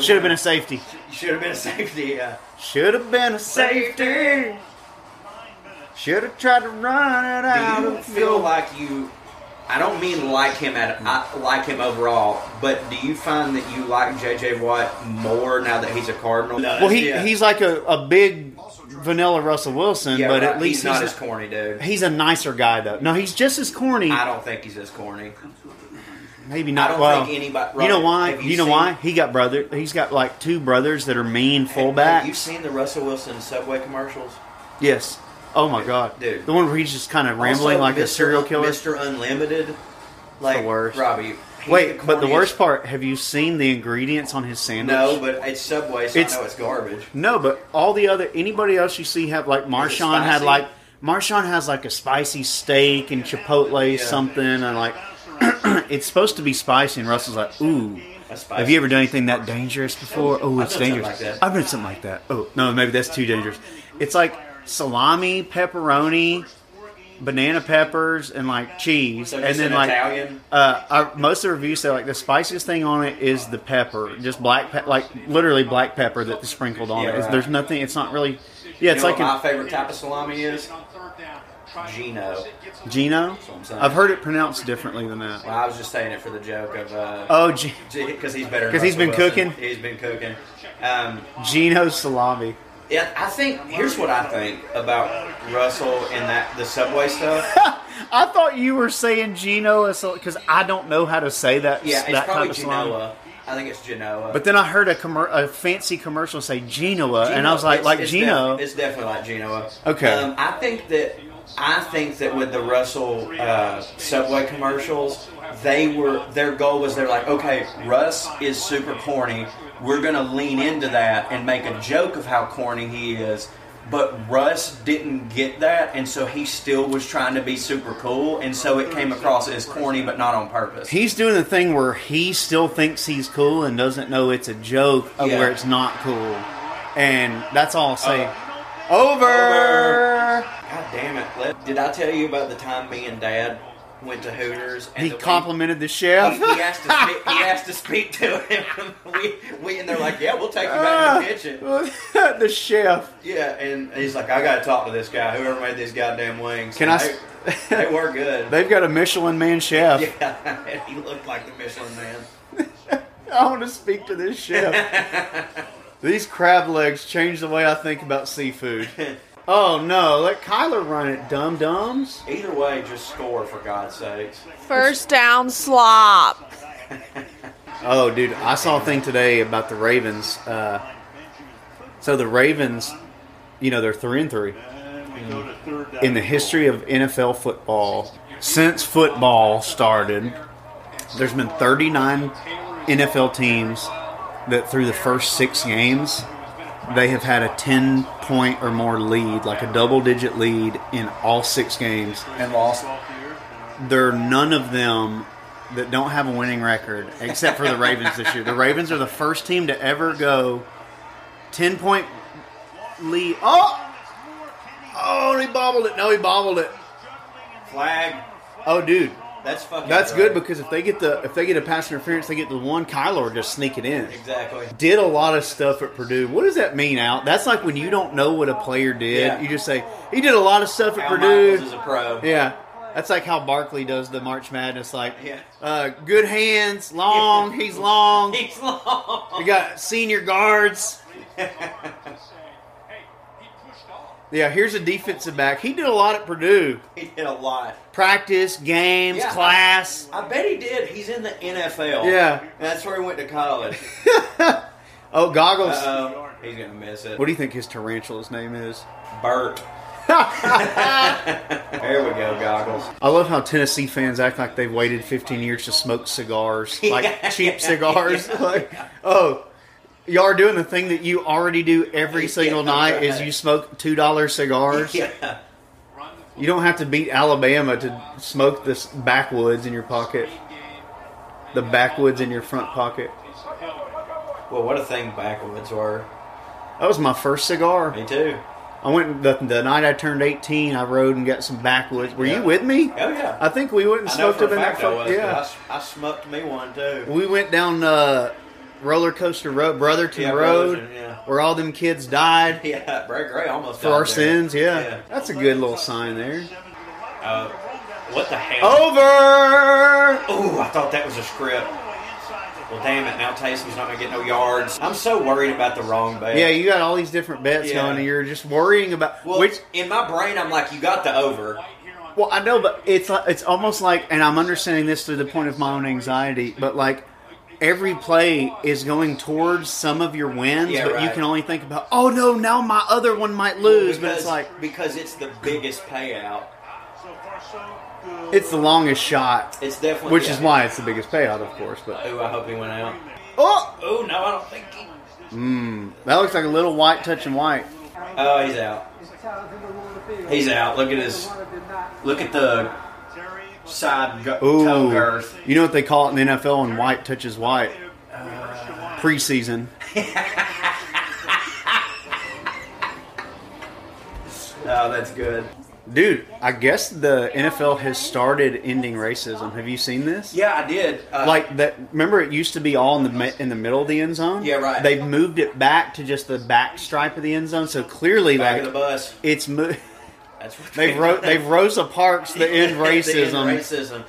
Should have been a safety. should have been a safety. Yeah. Should have been a safety. Should have tried to run it out. Do you of feel field. like you? I don't mean like him at I mm. like him overall, but do you find that you like JJ Watt more now that he's a Cardinal? Well, he he's like a, a big vanilla Russell Wilson, yeah, but right. at least he's not he's, as corny, dude. he's a nicer guy though. No, he's just as corny. I don't think he's as corny. Maybe not. I don't well, think anybody- You know why? You, you know seen- why? He got brother. He's got like two brothers that are mean Have you fullbacks. seen the Russell Wilson Subway commercials? yes. Oh my god, Dude. The one where he's just kind of rambling Also, like a serial killer. Mr. Unlimited, like the worst. Robbie. he's Wait, but the worst part. Have you seen the ingredients on his sandwich? No, but it's Subway, so It's- I know it's garbage. No, but all the other anybody else you see have like Marshawn had like Marshawn has like a spicy steak and chipotle something, and like it's supposed to be spicy. And Russell's like, ooh. Have you ever done anything that dangerous before? Oh, it's something dangerous. like. I've done something like that. Oh no, maybe that's too dangerous. It's like salami, pepperoni, banana peppers, and like cheese, So and then like Italian? uh, our, most of the reviews say like the spiciest thing on it is the pepper, just black, pe- like literally black pepper that is sprinkled on Yeah, it. Right. There's nothing. It's not really. Yeah, it's you know like a, my favorite type of salami is? Gino. Gino. I've heard it pronounced differently than that. Well, I was just saying it for the joke of uh, Oh, G- because he's better. 'Cause he's been cooking? He's been cooking. Um, Gino salami. yeah, I think here's what I think about Russell and that the Subway stuff. I thought you were saying Gino because I don't know how to say that. Yeah, it's that probably type of salami. Genoa. I think it's Genoa. But then I heard a, commer- a fancy commercial say Genoa, and I was like, it's- like it's Gino. def- it's definitely like Genoa. Okay. Um, I think that I think that with the Russell uh, Subway commercials, they were their goal was they're like, okay, Russ is super corny. We're gonna lean into that and make a joke of how corny he is. But Russ didn't get that, and so he still was trying to be super cool, and so it came across as corny, but not on purpose. He's doing the thing where he still thinks he's cool and doesn't know it's a joke of Yeah. where it's not cool. And that's all I'll say. Uh, Over! God damn it! Did I tell you about the time me and Dad went to Hooters? And He the- complimented the chef. he asked to speak. He asked to speak to him. we, we and they're like, yeah, we'll take you back to the kitchen. the chef. Yeah, and he's like, I got to talk to this guy, whoever made these goddamn wings. Can And I They, they were good. They've got a Michelin man chef. yeah, he looked like the Michelin Man. I want to speak to this chef. These crab legs change the way I think about seafood. Oh no, let Kyler run it, dum dums. Either way, just score for God's sakes. First down slop. Oh, dude, I saw a thing today about the Ravens. Uh, so the Ravens, you know, they're three and three. In the history of NFL football, since football started, there's been 39 NFL teams that through the first six games, they have had a 10 point or more lead, like a double digit lead in all six games. And lost. There are none of them that don't have a winning record, except for the Ravens this year. The Ravens are the first team to ever go 10 point lead. Oh! Oh, he bobbled it. No, he bobbled it. Flag. Oh, dude. That's fucking. That's great. good because if they get the if they get a pass interference, they get the one. Kyler just sneak it in. Exactly. Did a lot of stuff at Purdue. What does that mean, Out? That's like when you don't know what a player did. Yeah. You just say he did a lot of stuff at Al Purdue. Michaels is a pro. Yeah. That's like how Barkley does the March Madness. Like, Yeah. uh, good hands, long. He's long. He's long. We got senior guards. Yeah, here's a defensive back. He did a lot at Purdue. He did a lot. Practice, games, Yeah. class. I bet he did. He's in the NFL. Yeah. And that's where he went to college. Oh, goggles. Uh oh. He's gonna miss it. What do you think his tarantula's name is? Bert. there we go, goggles. I love how Tennessee fans act like they've waited 15 years to smoke cigars, like cheap cigars. Like, oh, y'all are doing the thing that you already do every single Yeah, night is you smoke two dollar cigars. Yeah. You don't have to beat Alabama to smoke this backwoods in your pocket. The backwoods in your front pocket. Well, what a thing backwoods were. That was my first cigar. Me too. I went the, the night I turned 18. I rode and got some backwoods. Were Yeah. you with me? Oh yeah. I think we went and smoked them in that. I was. yeah. I, I smoked me one too. We went down uh, roller coaster road, Brotherton Yeah, Road, Brotherton, yeah. where all them kids died Yeah, Brad Gray almost for our there. sins. Yeah. Yeah. that's a good little sign there. Uh, what the hell? Over. Oh, I thought that was a script. Well, damn it! Now Taysom's not gonna get no yards. I'm so worried about the wrong bet. Yeah, you got all these different bets Yeah. going, and you're just worrying about Well, which. in my brain, I'm like, you got the over. Well, I know, but it's it's almost like, and I'm understanding this to the point of my own anxiety, but like. Every play is going towards some of your wins, Yeah, but you can only think about, oh no, now my other one might lose. but it's like because it's the biggest payout. it's the longest shot, It's definitely which yeah. is why it's the biggest payout, of course. But Ooh, I hope he went out. oh, Oh no, I don't think he. Hmm, that looks like a little white touching white. Oh, he's out. He's out. Look at his. Look at the side gu- toe girth. you know what they call it in the NFL when white touches white? Preseason. Oh, that's good. Dude, I guess the NFL has started ending racism. Have you seen this? Yeah, I did. Uh, Like that. Remember, it used to be all in the mi- in the middle of the end zone. Yeah, right. They've moved it back to just the back stripe of the end zone. So clearly, back like of the bus. it's mo- That's what they've ro- they've Rosa Parks the end The end racism. racism,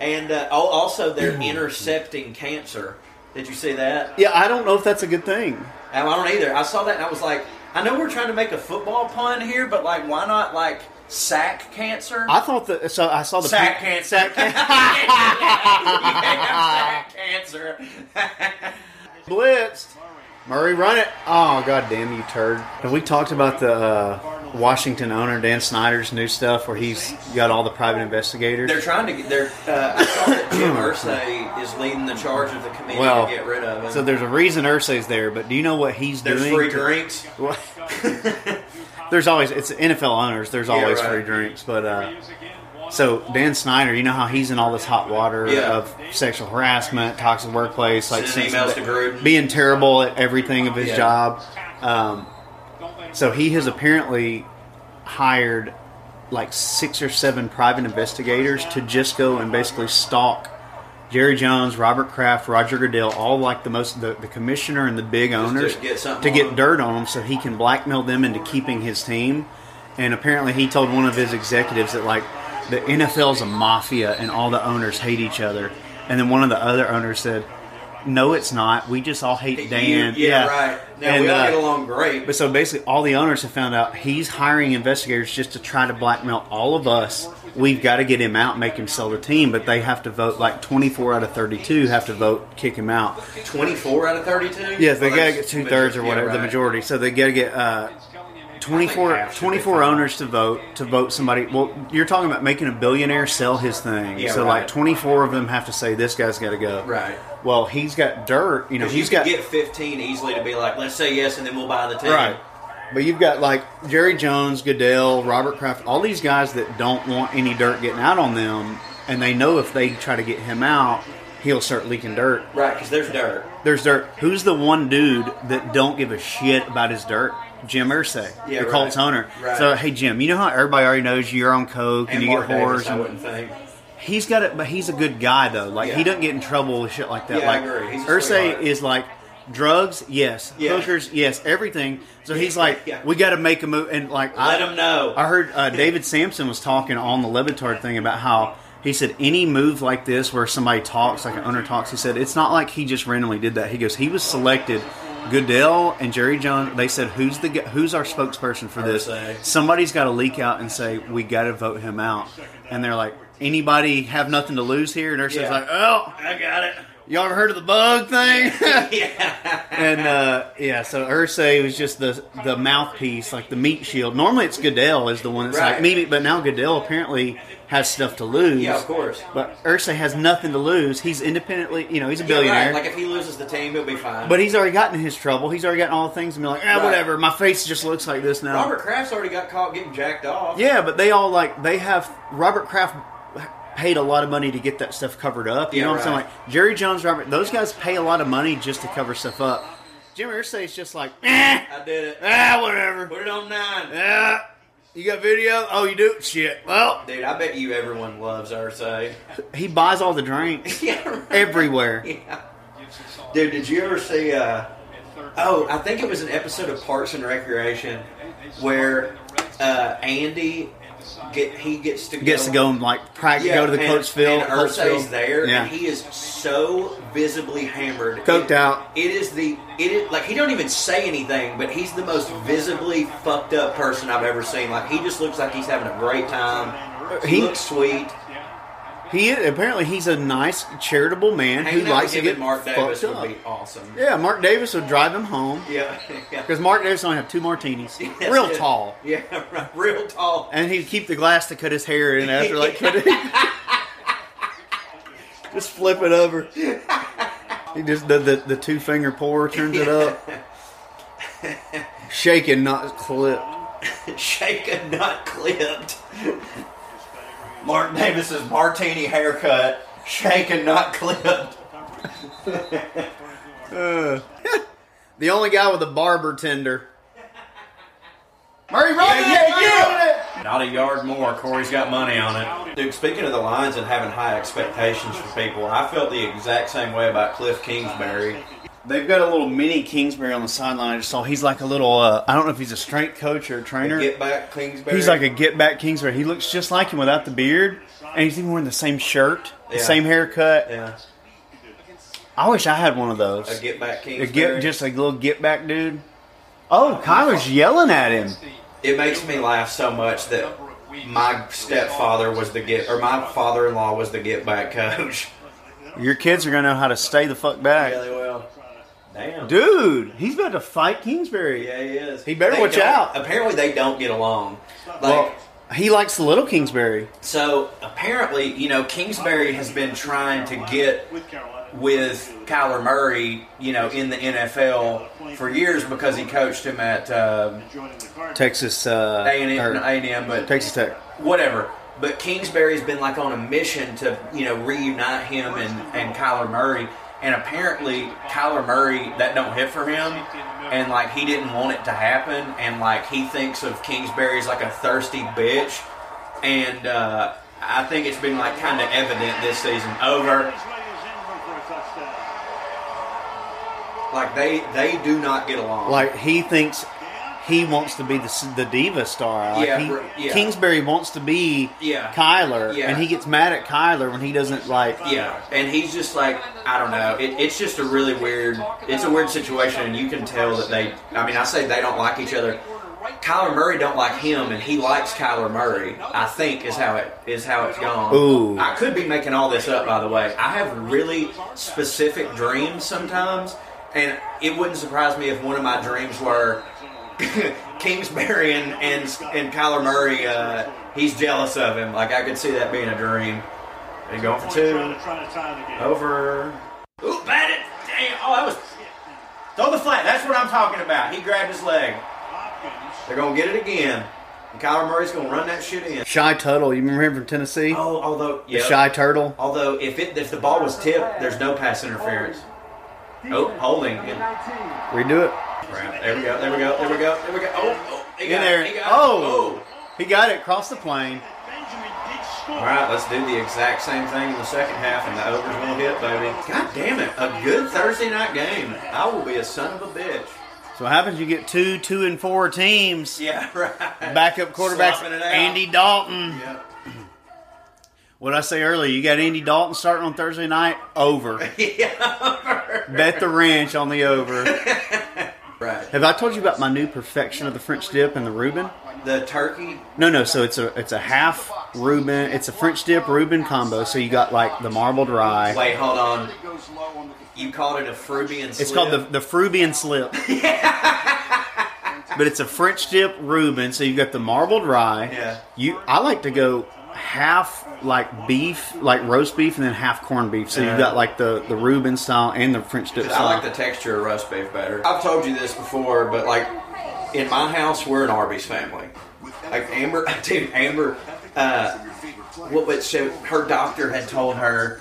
and uh, also they're intercepting cancer. Did you see that? Yeah, I don't know if that's a good thing. I don't either. I saw that and I was like, I know we're trying to make a football pun here, but like, why not like sack cancer? I thought that. So I saw the sack pic- cancer. Sack can- sack cancer. blitzed. Murray, run it! Oh god damn you, turd! Have we talked about the uh, Washington owner Dan Snyder's new stuff where he's got all the private investigators? They're trying to get. They're. Uh, I saw that Jim Irsay is leading the charge of the committee Well, to get rid of him. So there's a reason Irsay's there, but do you know what he's There's doing? free to- drinks. there's always it's NFL owners. There's Yeah, always right. free drinks, but uh, so Dan Snyder, you know how he's in all this hot water Yeah. of sexual harassment, toxic workplace, like since- emails to Gruden. being terrible at everything of his Yeah. job. Um, so he has apparently hired like six or seven private investigators to just go and basically stalk Jerry Jones, Robert Kraft, Roger Goodell, all like the most the, the commissioner and the big owners get to get dirt on them so he can blackmail them into keeping his team. And apparently, he told one of his executives that like the NFL's a mafia and all the owners hate each other. And then one of the other owners said, "No, it's not. We just all hate Dan." You- yeah, right. Now And, we all uh, get along great. But so basically, all the owners have found out he's hiring investigators just to try to blackmail all of us. We've got to get him out, and make him sell the team, but they have to vote like 24 out of 32 have to vote kick him out. 24 out of 32? Yes, they Well, got to get two thirds or yeah, whatever, the majority. So they got to get uh, 24, half should be 24 owners to vote to vote somebody. Well, you're talking about making a billionaire sell his thing. Yeah, so right. like 24 of them have to say this guy's got to go. Right. Well, he's got dirt. You know, Because you got get 15 easily to be like, let's say yes, and then we'll buy the team. Right. But you've got like Jerry Jones, Goodell, Robert Kraft, all these guys that don't want any dirt getting out on them, and they know if they try to get him out, he'll start leaking dirt. Right, because there's dirt. There's dirt. Who's the one dude that don't give a shit about his dirt? Jim Irsay, Yeah, the Colts right. owner. Right. So hey Jim, you know how everybody already knows you're on coke and, And you Mark get whores. I wouldn't think. he's got it, but he's a good guy though. Like Yeah. he doesn't get in trouble with shit like that. Yeah, I like agree. He's a Irsay is like drugs, yes, Yeah. hookers, yes, everything. So he's like, Yeah. we got to make a move, and like Let I, him know. I heard uh, David Samson was talking on the Le Batard thing about how he said any move like this where somebody talks, like an owner talks, he said it's not like he just randomly did that. He goes, he was selected. Goodell and Jerry Jones. They said, "Who's the who's our spokesperson for this?" Somebody's got to leak out and say, "We got to vote him out." And they're like, "Anybody have nothing to lose here?" And Irsay's Yeah. like, "Oh, I got it. Y'all ever heard of the bug thing?" yeah. and uh, yeah, so Irsay was just the the mouthpiece, like the meat shield. Normally, it's Goodell is the one that's like Right. me, but now Goodell apparently has stuff to lose. Yeah, of course. But Irsay has nothing to lose. He's independently, you know, he's a Yeah, billionaire. right. Like if he loses the team, he'll be fine. but he's already gotten his trouble. He's already gotten all the things and be like, ah, Right. whatever. My face just looks like this now. Robert Kraft's already got caught getting jacked off. Yeah, but they all like they have Robert Kraft paid a lot of money to get that stuff covered up. You Yeah, know what I'm saying? Like Jerry Jones, Robert, those guys pay a lot of money just to cover stuff up. Jim Irsay is just like, eh, I did it. ah, whatever. Put it on nine. Yeah, you got video? Oh, you do? Shit. Well, Dude, I bet you everyone loves Irsay. he buys all the drinks yeah. right. everywhere. Yeah. Dude, did you ever see? Uh, oh, I think it was an episode of Parks and Recreation where uh, Andy get he gets to Gets go, to go and like practice, go to the and, coach field. and Irsay's there, Yeah. and he is so visibly hammered, Coked It- out. It is the it is like he don't even say anything, but he's the most visibly fucked up person I've ever seen. Like he just looks like he's having a great time. He, He- looks sweet. He apparently he's a nice, charitable man who out likes with to him get and Mark Davis fucked would up. be awesome. Yeah, Mark Davis would drive him home Yeah, yeah. because Mark Davis only have two martinis, real tall, Yeah, right. real tall. and he'd keep the glass to cut his hair in after, like cut it. just flip it over. He just the the, the two finger pour turns it up. Shaken, not clipped. Shaken, not clipped. Mark Davis's martini haircut. Shaken, not clipped. The only guy with a barber tender. Murray, run Yeah, yeah, yeah. Not a yard more. Corey's got money on it. Dude, speaking of the lines and having high expectations for people, I felt the exact same way about Kliff Kingsbury. They've got a little mini Kingsbury on the sideline. I just saw he's like a little. Uh, I don't know if he's a strength coach or a trainer. Get back Kingsbury. He's like a get back Kingsbury. He looks just like him without the beard, and he's even wearing the same shirt, the Yeah. same haircut. yeah, I wish I had one of those. a get back A Kingsbury. get just a little get back dude. Oh, Kyler's yelling at him. it makes me laugh so much that my stepfather was the get, or my father-in-law was the get back coach. Your kids are gonna know how to stay the fuck back, Yeah, they will. Damn. dude. He's about to fight Kingsbury. Yeah, he is. He better They watch out. Apparently, they don't get along. Like, Well, he likes the little Kingsbury. so apparently, you know, Kingsbury has been trying to get with Kyler Murray, you know, in the NFL for years because he coached him at um, Texas uh, A and M, but Texas Tech. whatever. But Kingsbury's been like on a mission to you know reunite him and and Kyler Murray, and apparently Kyler Murray that don't hit for him, and like he didn't want it to happen, and like he thinks of Kingsbury as like a thirsty bitch, and uh, I think it's been like kind of evident this season over. Like they they do not get along. Like he thinks he wants to be the the diva star. Like Yeah, he, yeah. Kingsbury wants to be Yeah. Kyler, Yeah. and he gets mad at Kyler when he doesn't like. Yeah, and he's just like I don't know. It, it's just a really weird. It's a weird situation, and you can tell that they. I mean, I say they don't like each other. Kyler Murray don't like him, and he likes Kyler Murray. I think is how it is how it's gone. Ooh. I could be making all this up, by the way. I have really specific dreams sometimes, and it wouldn't surprise me if one of my dreams were Kingsbury and and, and Kyler Murray. Uh, he's jealous of him. Like I could see that being a dream. He's going for two. Over. Ooh, bat it! Damn! Oh, that was. Throw the flat. That's what I'm talking about. He grabbed his leg. They're gonna get it again. And Kyler Murray's gonna run that shit in. Shy Tuttle, you remember him from Tennessee? Oh, although the yeah. Shy Turtle. Although if it if the ball was tipped, there's no pass interference. Oh, holding. And, Redo it. Crap. There we go. There we go. There we go. There we go. Oh, oh he In got there. It, he got it. Oh. oh. He got it across the plane. All right, let's do the exact same thing in the second half, and the over's gonna hit, baby. God damn it! A good Thursday night game. I will be a son of a bitch. So what happens? You get two, two and four teams. Yeah, right. Backup quarterbacks. Slopping it out. Andy Dalton. Yep. What I say earlier? You got Andy Dalton starting on Thursday night. Over. Yeah. Bet the ranch on the over. right. Have I told you about my new perfection of the French dip and the Reuben? The turkey. No, no. So it's a it's a half Reuben. It's a French dip Reuben combo. So you got like the marbled rye. Wait, hold on. You called it a Frubian slip. It's called the the Frubian slip. but it's a French dip Reuben. So you got the marbled rye. Yeah. You I like to go half like beef, like roast beef, and then half corned beef. So Yeah. you got like the the Reuben style and the French dip style. I like the texture of roast beef better. I've told you this before, but like in my house, we're an Arby's family. Like Amber, dude, Amber. Uh, what? But so her doctor had told her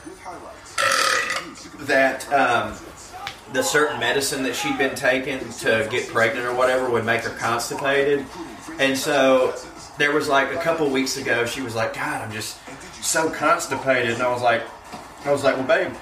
that um, the certain medicine that she'd been taking to get pregnant or whatever would make her constipated, and so there was like a couple weeks ago, she was like, "God, I'm just so constipated," and I was like, "I was like, well, babe."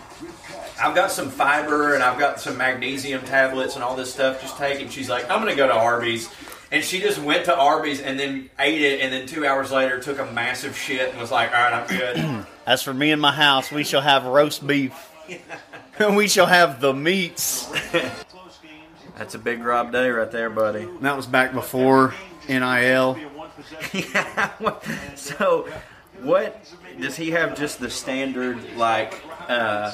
I've got some fiber and I've got some magnesium tablets and all this stuff. Just take it. She's like, I'm going to go to Arby's. And she just went to Arby's and then ate it. And then two hours later, took a massive shit and was like, all right, I'm good. As for me and my house, we shall have roast beef. and we shall have the meats. That's a big Rob day right there, buddy. And that was back before NIL. yeah. so, what does he have? Just the standard, like, uh,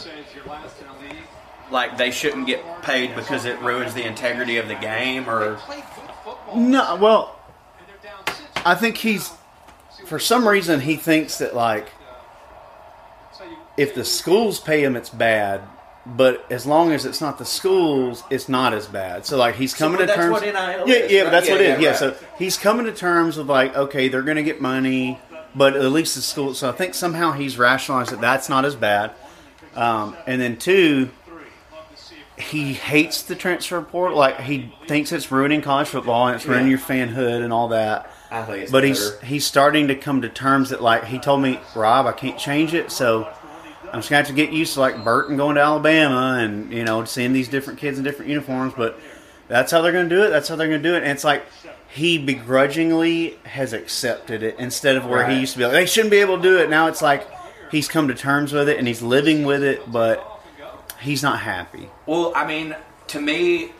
like they shouldn't get paid because it ruins the integrity of the game, or No, well, I think he's for some reason he thinks that like if the schools pay him, it's bad, but as long as it's not the schools, it's not as bad. So like he's coming but to terms. yeah, yeah, right? that's what it yeah, is. Yeah, right. so he's coming to terms with like, okay, they're going to get money, but at least the school. So I think somehow he's rationalized that that's not as bad. Um, and then two, he hates the transfer portal. Like he thinks it's ruining college football and it's ruining Yeah. your fanhood and all that. I think it's but he's he's starting to come to terms that like he told me, Rob, I can't change it, so I'm just gonna have to get used to like Burton going to Alabama and you know seeing these different kids in different uniforms. But that's how they're gonna do it. That's how they're gonna do it. And it's like he begrudgingly has accepted it instead of where he used to be like they shouldn't be able to do it. Now it's like he's come to terms with it and he's living with it, but he's not happy. Well, I mean, to me,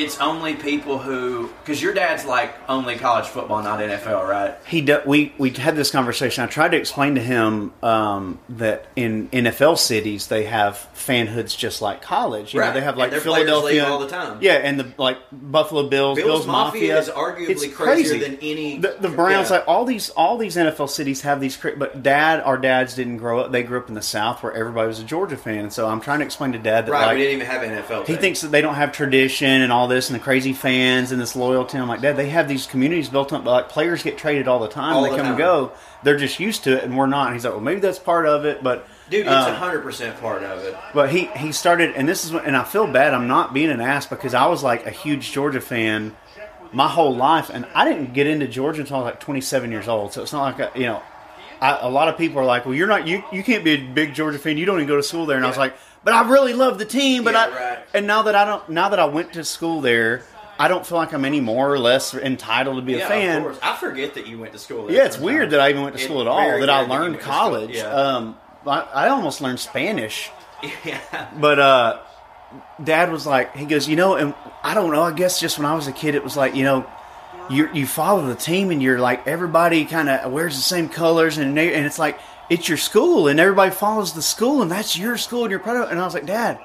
it's only people who because your dad's like only college football, not NFL, right? He do, we we had this conversation. I tried to explain to him um, that in NFL cities they have fanhoods just like college. You know, Right. they have like Philadelphia all the time. Yeah, and the like Buffalo Bills, Bills Bills, Mafia is arguably It's crazier crazy. than any- The, the Browns, yeah. like all these all these NFL cities have these. But Dad, our dads didn't grow up. They grew up in the South where everybody was a Georgia fan, and so I'm trying to explain to Dad that Right. like we didn't even have NFL. he team. thinks that they don't have tradition and all this and the crazy fans and this loyalty. I'm like, Dad, they have these communities built up. But like players get traded all the time. All they the come and go. They're just used to it, and we're not. And he's like, well, maybe that's part of it, but dude, it's uh, hundred percent part of it. but he he started, and this is what, and I feel bad. I'm not being an ass because I was like a huge Georgia fan my whole life, and I didn't get into Georgia until I was like 27 years old. So it's not like a, you know, I, a lot of people are like, well, you're not you you can't be a big Georgia fan. You don't even go to school there. And I was like, but I really love the team. But Yeah, I right. and now that I don't now that I went to school there, I don't feel like I'm any more or less entitled to be Yeah, a fan. I forget that you went to school. there Yeah, it's sometimes. weird that I even went to It's school at all. That I learned school. college. Yeah. Um, I, I almost learned Spanish. yeah. But uh, Dad was like, he goes, you know, and I don't know. I guess just when I was a kid, it was like, you know, you you follow the team and you're like everybody kind of wears the same colors and and it's like it's your school and everybody follows the school and that's your school and you're proud of it. And I was like, Dad.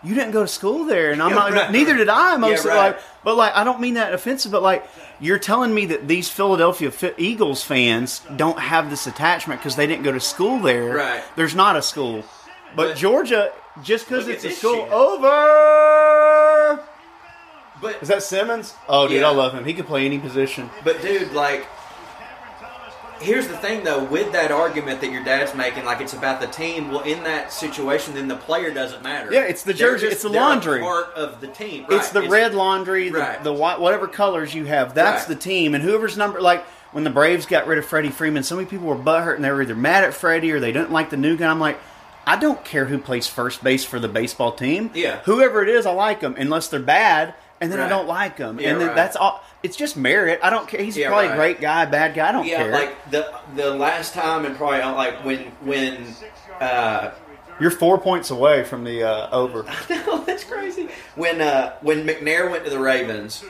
You didn't go to school there, and I'm not. right. Neither did I. Most Yeah, of right. like, but like, I don't mean that offensive. But like, you're telling me that these Philadelphia Eagles fans don't have this attachment because they didn't go to school there. Right. There's not a school, but, But- Georgia, just because it's a school shit. over. But Is that Simmons? Oh, dude, Yeah. I love him. He can play any position. But dude, like, here's the thing though. With that argument that your dad's making, like it's about the team. Well, in that situation, then the player doesn't matter. Yeah, it's the jersey, just- it's the laundry. part of the team. It's Right. the red laundry, the, Right. the white, whatever colors you have. That's Right. the team, and whoever's number. Like when the Braves got rid of Freddie Freeman, so many people were butthurt, and they were either mad at Freddie or they didn't like the new guy. I'm like. I don't care who plays first base for the baseball team. Yeah. Whoever it is, I like them, unless they're bad, and then I don't like them. Yeah, and that's all. It's just merit. I don't care. He's Yeah, probably right. a great guy, bad guy. I don't Yeah, care. like the the last time and probably uh, like when when uh You're four points away from the uh, over. no, that's crazy. When uh when McNair went to the Ravens,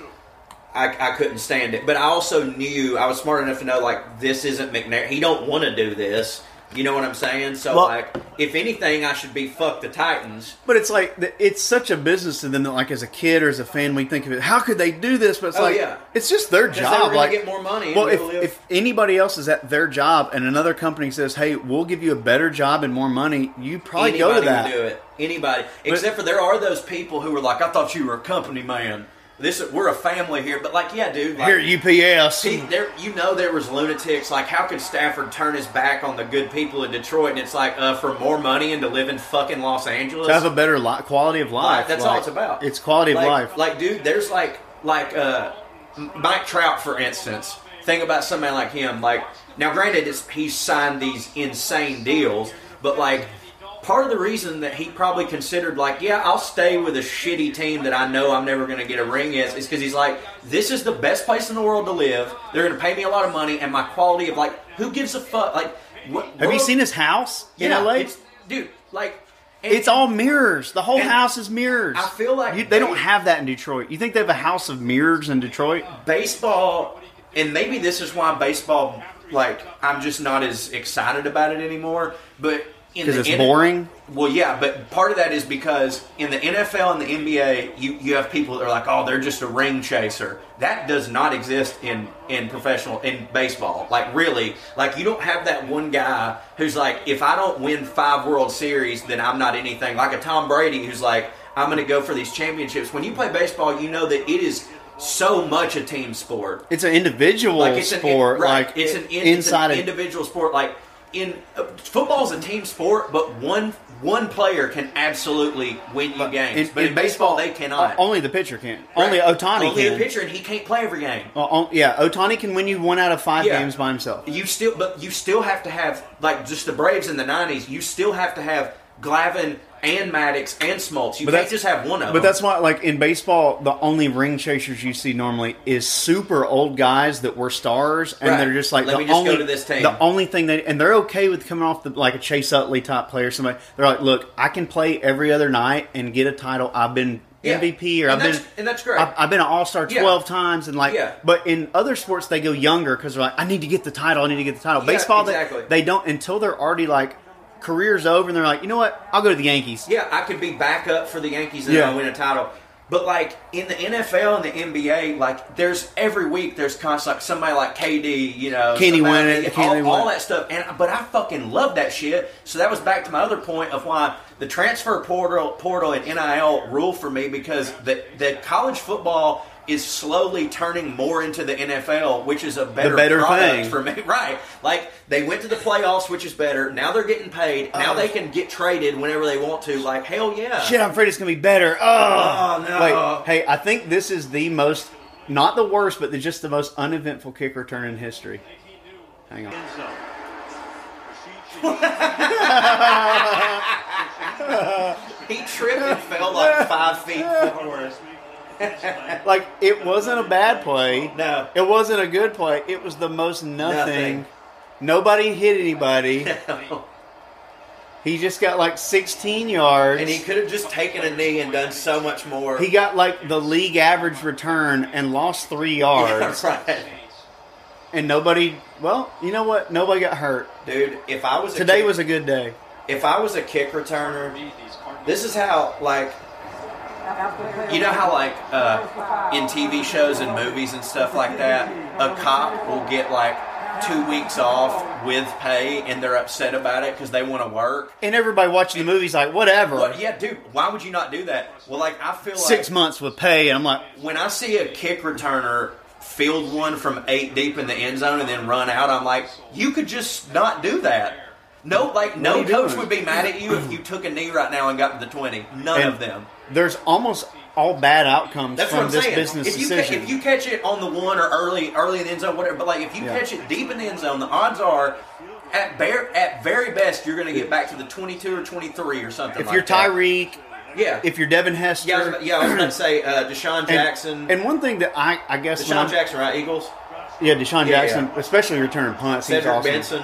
I, I couldn't stand it. But I also knew I was smart enough to know like this isn't McNair. He don't want to do this. You know what I'm saying? So Well- like, if anything, I should be fuck the Titans. But it's like it's such a business to them that, like, as a kid or as a fan, we think of it. How could they do this? But it's Oh, like yeah. it's just their job. Like, get more money Well, if, if anybody else is at their job and another company says, "Hey, we'll give you a better job and more money," you probably Anybody go to that. do it. Anybody, except for there are those people who are like, I thought you were a company man. This we're a family here, but like, yeah, dude. Like, Here, UPS. See, there, you know, there was lunatics. Like, how could Stafford turn his back on the good people in Detroit? And it's like, uh, for more money and to live in fucking Los Angeles. to have a better li- quality of life. Like, that's all it's about. It's quality like, of life. Like, dude, there's like, like uh, Mike Trout, for instance. Think about somebody like him. Like, now, granted, it's, he's signed these insane deals, but like. Part of the reason that he probably considered, like, yeah, I'll stay with a shitty team that I know I'm never going to get a ring is, is because he's like, this is the best place in the world to live. They're going to pay me a lot of money, and my quality of like, who gives a fuck? Like, what, have you seen his house in LA? dude. Like, and- It's all mirrors. The whole house is mirrors. I feel like you, they don't have that in Detroit. You think they have a house of mirrors in Detroit? baseball, and maybe this is why baseball, like, I'm just not as excited about it anymore. But because it's N- boring. Well, yeah, but part of that is because in the NFL and the NBA, you, you have people that are like, oh, they're just a ring chaser. That does not exist in, in professional in baseball. Like really, like you don't have that one guy who's like, if I don't win five World Series, then I'm not anything. Like a Tom Brady who's like, I'm going to go for these championships. When you play baseball, you know that it is so much a team sport It's an individual like it's sport. An, right. Like it's an in, inside it's an individual sport. Like in uh, football is a team sport, but one one player can absolutely win you games. in- but in, in baseball, they cannot. o- only the pitcher can. Right. Only Ohtani Only can. the pitcher, and he can't play every game. Well, on- yeah, Ohtani can win you one out of five Yeah. games by himself. You still, but you still have to have like just the Braves in the '90s. You still have to have Glavine and Maddux and Smoltz. You But can't just have one of them. But that's why, like in baseball, the only ring chasers you see normally is super old guys that were stars, and Right. they're just like Let the me just only go to this team. the only thing they and they're okay with coming off the like a Chase Utley type player. Somebody they're like, look, I can play every other night and get a title. I've been Yeah. MVP or And I've been and that's great. I've, I've been an All Star Yeah. twelve times, and like, Yeah. but in other sports they go younger because they're like, I need to get the title. I need to get the title. Yeah, Baseball, they- they don't until they're already like careers over, and they're like, you know what, I'll go to the Yankees. Yeah, I could be backup for the Yankees and Yeah. I win a title. But like in the NFL and the NBA, like there's every week there's constant like somebody like KD, you know, Can he win it? Can all, all that stuff. And but I fucking love that shit. So that was back to my other point of why the transfer portal portal and NIL rule for me because the the college football is slowly turning more into the NFL, which is a better, better product thing. for me. Right. Like they went to the playoffs, which is better. Now they're getting paid. Now uh-huh. they can get traded whenever they want to. Like hell yeah. Shit, I'm afraid it's gonna be better. Oh, no. Wait, hey, I think this is the most, not the worst, but the, just the most uneventful kick return in history. Hang on. He tripped and fell like five feet forward. Like it wasn't a bad play. No. it wasn't a good play. It was the most nothing. Nothing. Nobody hit anybody. he just got like 16 yards. and he could have just taken a knee and done so much more. He got like the league average return and lost three yards. right. And nobody, well, you know what? Nobody got hurt. Dude, if I was a Today kick, was a good day. if I was a kick returner, this is how like you know how like uh, in TV shows and movies and stuff like that, a cop will get like two weeks off with pay and they're upset about it because they want to work. And everybody watching the movie's like, whatever. Yeah, dude, why would you not do that? Well, like I feel like Six months with pay. And I'm like, when I see a kick returner field one from eight deep in the end zone and then run out, I'm like, you could just not do that. No, like no coach doing? would be mad at you if you took a knee right now and got to the twenty. None and of them. There's almost all bad outcomes That's from what I'm this saying. business if you decision. if you catch it on the one or early early in the end zone, whatever. But like if you Yeah. catch it deep in the end zone, the odds are. At bare, at very best, you're going to get back to the 22 or 23 or something. if like you're. Tyreek, yeah, if you're Devin Hester, yeah, I was, about- yeah, I was going to say uh, DeSean Jackson, And one thing that I, I guess, DeSean Jackson, right? Eagles, yeah, DeSean Yeah, Jackson, yeah. especially returning punts, he's Cedric awesome. Benson.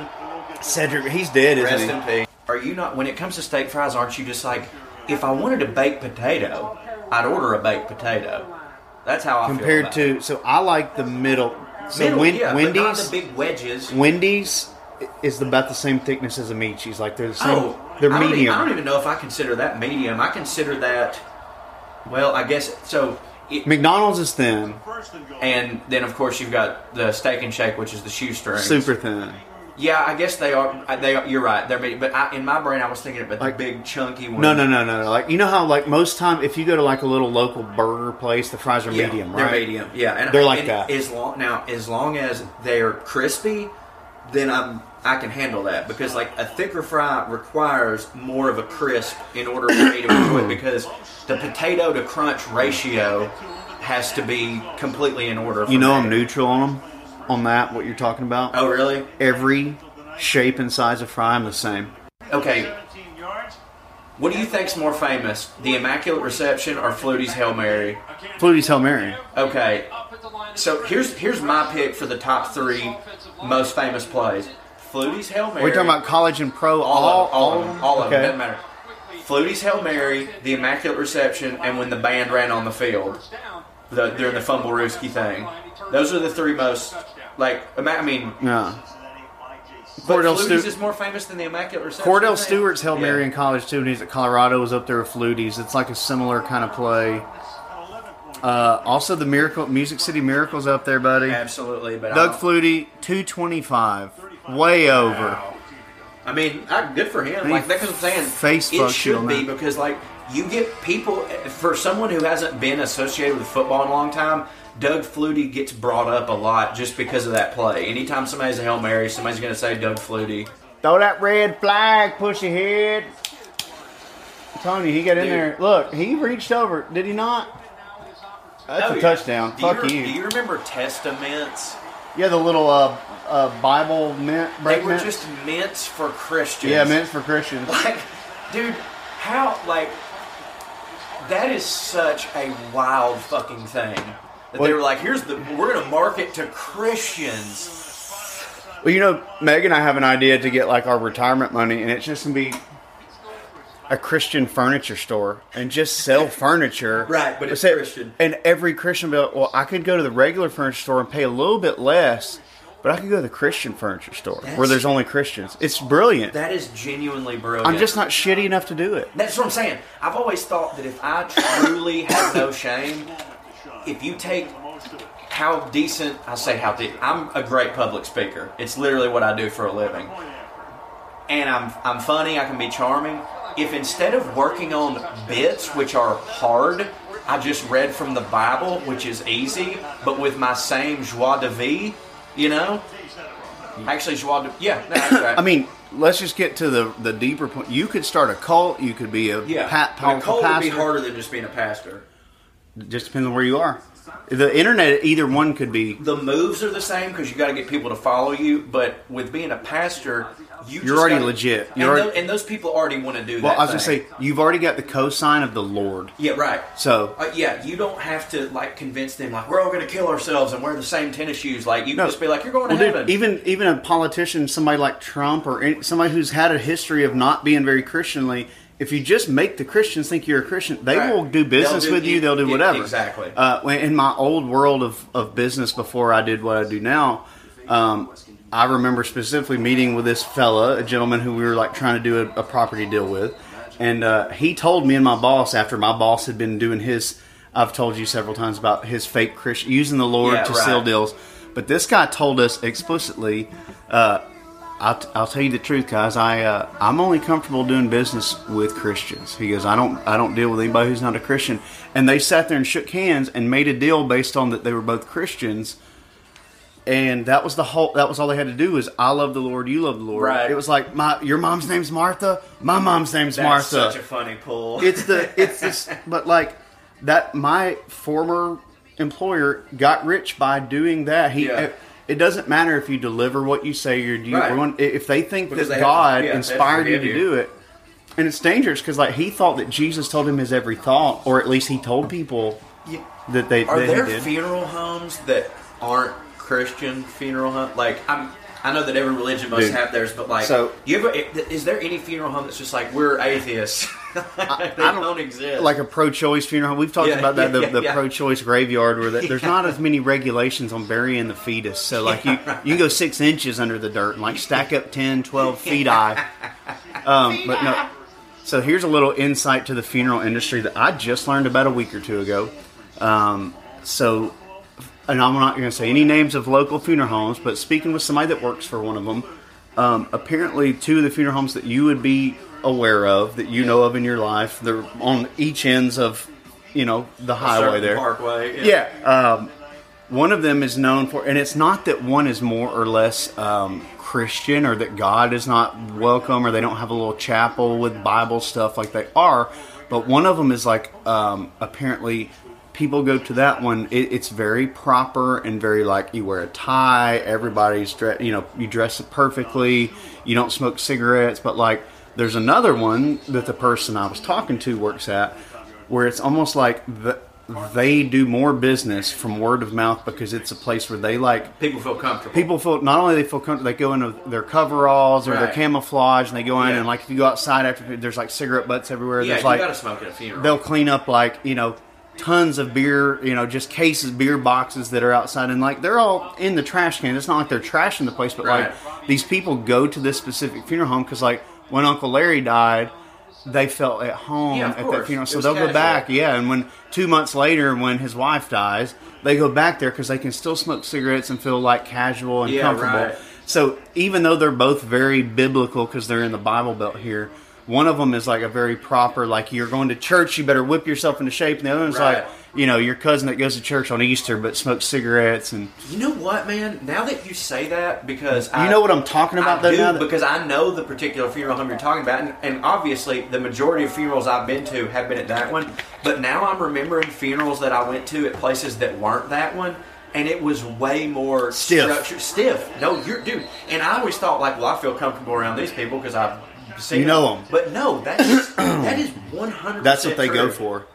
Cedric, he's dead, isn't Rest he? in peace. Are you not? When it comes to steak fries, aren't you just like, if I wanted a baked potato, I'd order a baked potato. That's how I Compared feel to, so I like the middle. So Middle, Wen- yeah, but not Wendy's, the big wedges. Wendy's is about the same thickness as a meat cheese. Like they're the same. Oh, they're I don't e- medium. I don't even know if I consider that medium. I consider that. Well, I guess so. It, McDonald's is thin, and then of course you've got the steak and shake, which is the shoestring. super thin. Yeah, I guess they are. Uh, they are. You're right. They're medium. But I, in my brain, I was thinking about Like- the big chunky one. No, no, no, no, no. Like you know how like most time if you go to like a little local burger place, the fries are Yeah, medium, They're right? medium, yeah, and They're like and that. As long now, as long as they're crispy, then I'm I can handle that because like a thicker fry requires more of a crisp in order for me to enjoy it because the potato to crunch ratio has to be completely in order. For You know me. I'm neutral on them. On that, what you're talking about. Oh really? Every shape and size of fry, I'm the same. Okay. What do you think's more famous, the Immaculate Reception or Flutie's Hail Mary? Flutie's Hail Mary. Okay, so here's here's my pick for the top three most famous plays. Flutie's Hail Mary. We're talking about college and pro. all, All, of, all, of them. All of okay. them. Doesn't matter. Flutie's Hail Mary, the Immaculate Reception, and when the band ran on the field the, during the Fumble Rooski thing. Those are the three most like. I mean, Yeah. But Kordell Flutie's Stu- is more famous than the Immaculate Reception. Kordell I. Stewart's Hail Mary in college too, and he's at Colorado. Was up there with Flutie's. It's like a similar kind of play. Uh, also, the Miracle Music City Miracles up there, buddy. Absolutely, but Doug Flutie, two twenty five, way over. I mean, I, good for him. He Like that's what I'm saying. face it should be because like you get people for someone who hasn't been associated with football in a long time. Doug Flutie gets brought up a lot just because of that play. Anytime somebody's a hail mary, somebody's going to say Doug Flutie. Throw that red flag, push your head. You, he got in Dude. there. Look, he reached over. Did he not? That's Oh, a yeah. touchdown. Do Fuck you, you. Do you remember Testamints? Yeah, the little uh, uh, Bible mint. They were mint. just mints for Christians. yeah, mints for Christians. Like, dude, how like that is such a wild fucking thing. That Well- they were like, here's the we're gonna market to Christians. Well, you know, Meg and I have an idea to get like our retirement money, and it's just gonna be a Christian furniture store and just sell furniture. Right, but it's Christian. And every Christian will be like, well, I could go to the regular furniture store and pay a little bit less, but I could go to the Christian furniture store where there's only Christians. It's brilliant. That is genuinely brilliant. I'm just not shitty enough to do it. That's what I'm saying. I've always thought that if I truly have no shame, if you take how decent I say how de- I'm a great public speaker. It's literally what I do for a living. And I'm I'm funny, I can be charming. If instead of working on bits which are hard, I just read from the Bible, which is easy, but with my same joie de vie, you know? Actually de yeah, no, that's right. I mean, let's just get to the the deeper point. You could start a cult. You could be a yeah, pat, mean, powerful Cole would be harder than just being a pastor. Just depends on where you are. The internet, either one could be. the moves are the same because you got to get people to follow you. But with being a pastor, you You're just already gotta- legit. and, You're already- tho- and those people already want to do Well, that. I was gonna say you've already got the cosign of the Lord. yeah, right. So Uh, yeah, you don't have to like convince them like we're all going to kill ourselves and wear the same tennis shoes. Like you No. can just be like you're going to Well, heaven. dude, even even a politician, somebody like Trump, or any, somebody who's had a history of not being very Christianly, if you just make the Christians think you're a Christian, they Right. will do business do- with you. They'll do yeah, whatever. exactly. Uh, in my old world of, of business before I did what I do now, um, I remember specifically meeting with this fella, a gentleman who we were like trying to do a, a property deal with, and uh, he told me and my boss after my boss had been doing his. I've told you several times about his fake Christian using the Lord Yeah, to right. seal deals. But this guy told us explicitly, uh, I'll, t- I'll tell you the truth, guys. I uh, I'm only comfortable doing business with Christians. He goes, I don't I don't deal with anybody who's not a Christian. And they sat there and shook hands and made a deal based on that they were both Christians. And that was the whole. That was all they had to do is I love the Lord, you love the Lord. Right. It was like my your mom's name's Martha, my mom's name's That's Martha such a funny pull. it's the it's this but like that my former employer got rich by doing that he Yeah. it, it doesn't matter if you deliver what you say you're doing Right. if they think Because that they god yeah, inspired you to you. do it and it's dangerous because like he thought that jesus told him his every thought or at least he told people Yeah. that they Are that there funeral homes that aren't Christian funeral home? Like I'm. I know that every religion must Dude. have theirs, but like, So- you ever? Is there any funeral home that's just like we're atheists? they I don't, don't- exist. like a pro-choice funeral home. We've talked Yeah, about that yeah, the, yeah, the yeah. pro-choice graveyard where that, there's not as many regulations on burying the fetus. So like you you can go six inches under the dirt and like stack up 10, 12 feet high. Um, but no. So here's a little insight to the funeral industry that I just learned about a week or two ago. Um, so, and I'm not going to say any names of local funeral homes, but speaking with somebody that works for one of them, um, apparently two of the funeral homes that you would be aware of, that you know of in your life, they're on each ends of, you know, the highway there. Parkway. Yeah. Um, one of them is known for, and it's not that one is more or less um, Christian or that God is not welcome or they don't have a little chapel with Bible stuff like they are, but one of them is like um, apparently people go to that one. It, it's very proper and very like you wear a tie, everybody's dressed, you know, you dress it perfectly, you don't smoke cigarettes, but like there's another one that the person I was talking to works at where it's almost like the, they do more business from word of mouth because it's a place where they like People feel comfortable. people feel not only they feel comfortable they go into their coveralls or their camouflage and they go in Yeah. and like if you go outside after there's like cigarette butts everywhere yeah, there's you like gotta smoke at a funeral. they'll clean up like you know tons of beer, you know, just cases, beer boxes that are outside, and like they're all in the trash can. It's not like they're trashing the place, but Right. like these people go to this specific funeral home because like when Uncle Larry died, they felt at home Yeah, at that funeral, so they'll go back. Yeah, and when two months later, when his wife dies, they go back there because they can still smoke cigarettes and feel like casual and Yeah, comfortable. right. So even though they're both very biblical because they're in the Bible Belt here, one of them is like a very proper, like you're going to church, you better whip yourself into shape, and the other one's Right. like, you know, your cousin that goes to church on Easter but smokes cigarettes, and You know what, man? Now that you say that, because I, you know what I'm talking about I though. do, now that, because I know the particular funeral home you're talking about, and, and obviously the majority of funerals I've been to have been at that one. But now I'm remembering funerals that I went to at places that weren't that one, and it was way more Stiff. structured. Stiff. No, you're dude. And I always thought like, well, I feel comfortable around these people because I've seen You them, But no, that's that is 100. that's what they go for.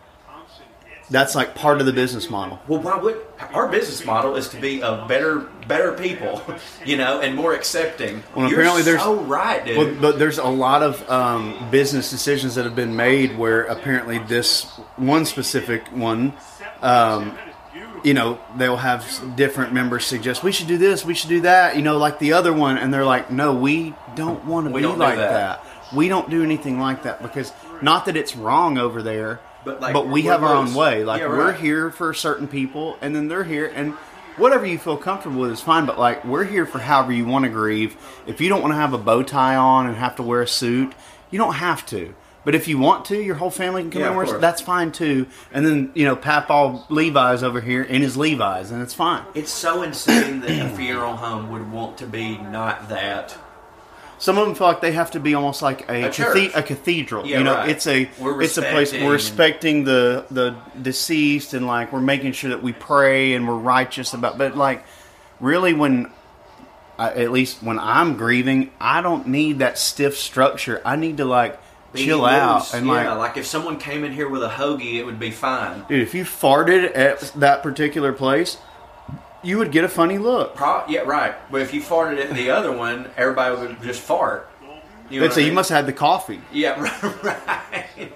That's like part of the business model. Well, why would our business model is to be a better, better people, you know, and more accepting. Well, You're apparently there's- so right, dude. Well, but there's a lot of um, business decisions that have been made where apparently this one specific one, um, you know, they'll have different members suggest we should do this, we should do that, you know, like the other one, and they're like, no, we don't want to We be don't like that. that. We don't do anything like that because not that it's wrong over there, But, like, we we're have our own way. Like Yeah, we're here for certain people, and then they're here, and whatever you feel comfortable with is fine. But like we're here for however you want to grieve. If you don't want to have a bow tie on and have to wear a suit, you don't have to. But if you want to, your whole family can come Yeah, in and wear. course. That's fine too. And then you know, Papaw Levi's over here in his Levi's, and it's fine. it's so insane that a funeral home would want to be not that. Some of them feel like they have to be almost like a, A cathe- a cathedral. Yeah, you know, right. it's a We're it's a place we're respecting the the deceased and like we're making sure that we pray and we're righteous about. But like, really, when I, at least when I'm grieving, I don't need that stiff structure. I need to like chill loose. out and yeah, like. if someone came in here with a hoagie, it would be fine. Dude, if you farted at that particular place, you would get a funny look. Pro- yeah, right. But if you farted in the other one, everybody would just fart. You know They'd say I you must have had the coffee Yeah, right.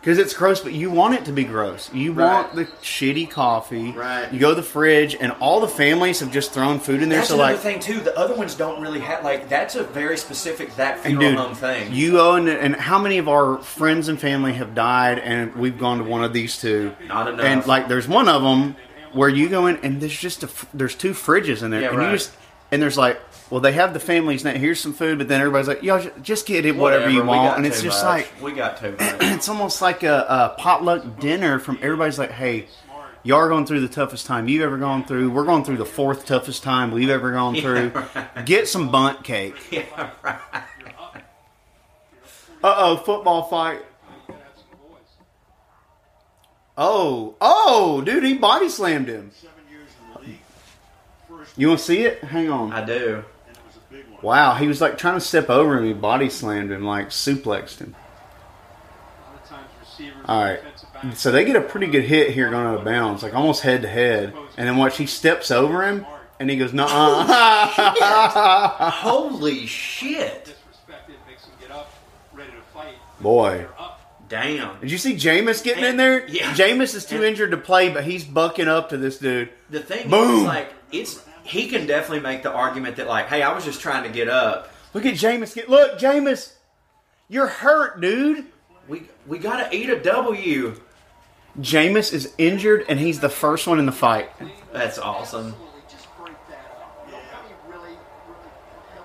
because it's gross, but you want it to be gross. You Right. want the shitty coffee. Right. You go to the fridge, and all the families have just thrown food in there. That's so another like, thing too. The other ones don't really have like that's a very specific that funeral dude, home thing. you own. And how many of our friends and family have died, and we've gone to one of these two? Not enough. And like, there's one of them where you go in, and there's just a there's two fridges in there, Yeah, and right. you just and there's like. Well, they have the families now. Here's some food, but then everybody's like, "Yo, just get it, whatever, you we want." And it's just much. like, we got too much. it's almost like a, a potluck dinner from everybody's like, hey, y'all are going through the toughest time you've ever gone through. We're going through the fourth toughest time we've ever gone through. Get some Bundt cake. yeah, right. Uh oh, football fight. Oh, oh, dude, he body slammed him. You want to see it? Hang on. I do. Wow, he was like trying to step over him. He body slammed him, like suplexed him. All right. So they get a pretty good hit here going out of bounds, like almost head to head. And then watch, he steps over him, and he goes, "Nuh-uh." Holy shit! Boy, Damn. did you see Jameis getting in there? Yeah. Jameis is too injured to play, but he's bucking up to this dude. The thing Boom. is, like, it's he can definitely make the argument that, like, hey, I was just trying to get up. Look at Jameis get. Look, Jameis, you're hurt, dude. We we gotta eat a W. Jameis is injured, and he's the first one in the fight. That's awesome.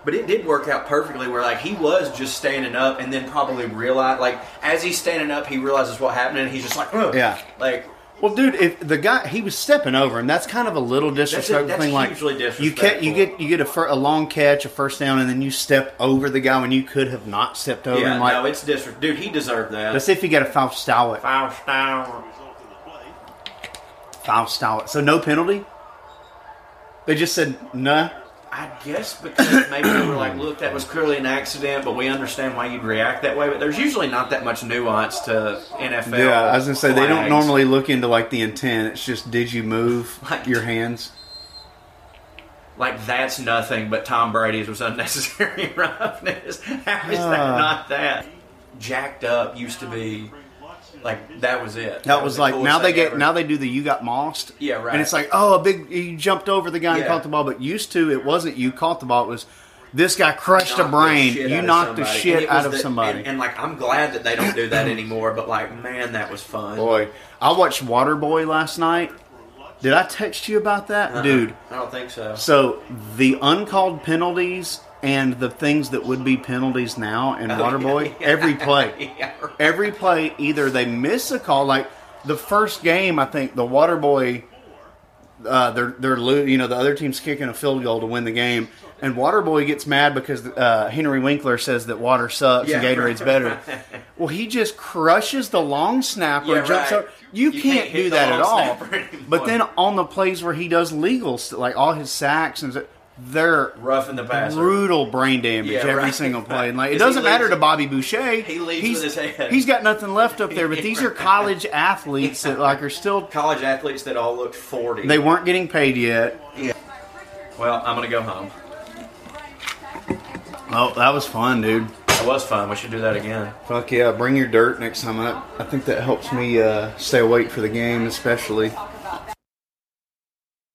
But it did work out perfectly where like he was just standing up and then probably realized like as he's standing up he realizes what happened and he's just like Ugh. Yeah. like Well, dude, if the guy he was stepping over him, that's kind of a little disrespectful that's thing. Like hugely you get you get you get a, fir- a long catch, a first down, and then you step over the guy when you could have not stepped over yeah him. Like, no it's dis dude he deserved that. let's see if he got a foul style it. Foul style. Foul style it. So no penalty. They just said nah. I guess because maybe they were like, look, that was clearly an accident, but we understand why you'd react that way. But there's usually not that much nuance to NFL. Yeah, I was gonna say they don't normally look into like the intent. It's just did you move Like- your hands? like that's nothing, but Tom Brady's was unnecessary roughness. How is that Ah. not that? Jacked up used to be Like that was it. That was the like now they get ever. now they do the you got mossed. Yeah, right. And it's like oh a big you jumped over the guy and caught the ball, but used to it wasn't you caught the ball. It was this guy crushed a brain. You knocked the shit And it was out of the- somebody. And, and, like I'm glad that they don't do that anymore. But like man, that was fun. Boy, I watched Waterboy last night. Did I text you about that, Uh-uh. dude? I don't think so. So the uncalled penalties and the things that would be penalties now in Waterboy, every play. yeah, right. every play either they miss a call like the first game i think the Waterboy, uh, they're they're lo- you know the other team's kicking a field goal to win the game and Waterboy gets mad because uh, Henry Winkler says that water sucks and Gatorade's better. Well, he just crushes the long snapper, and jumps right. over. You, You can't, can't do that at all. But then on the plays where he does legal, like all his sacks and they're rough in the past, brutal brain damage Yeah, every right. single play. And like it doesn't matter to Bobby Boucher. he leads he's, with his head. He's got nothing left up there. But these are college athletes that like are still. College athletes that all looked 40. They weren't getting paid yet. Yeah. Well, I'm gonna go home. Oh, that was fun, dude. That was fun. We should do that again. Fuck yeah! Bring your dirt next time. I, I think that helps me uh, stay awake for the game, especially.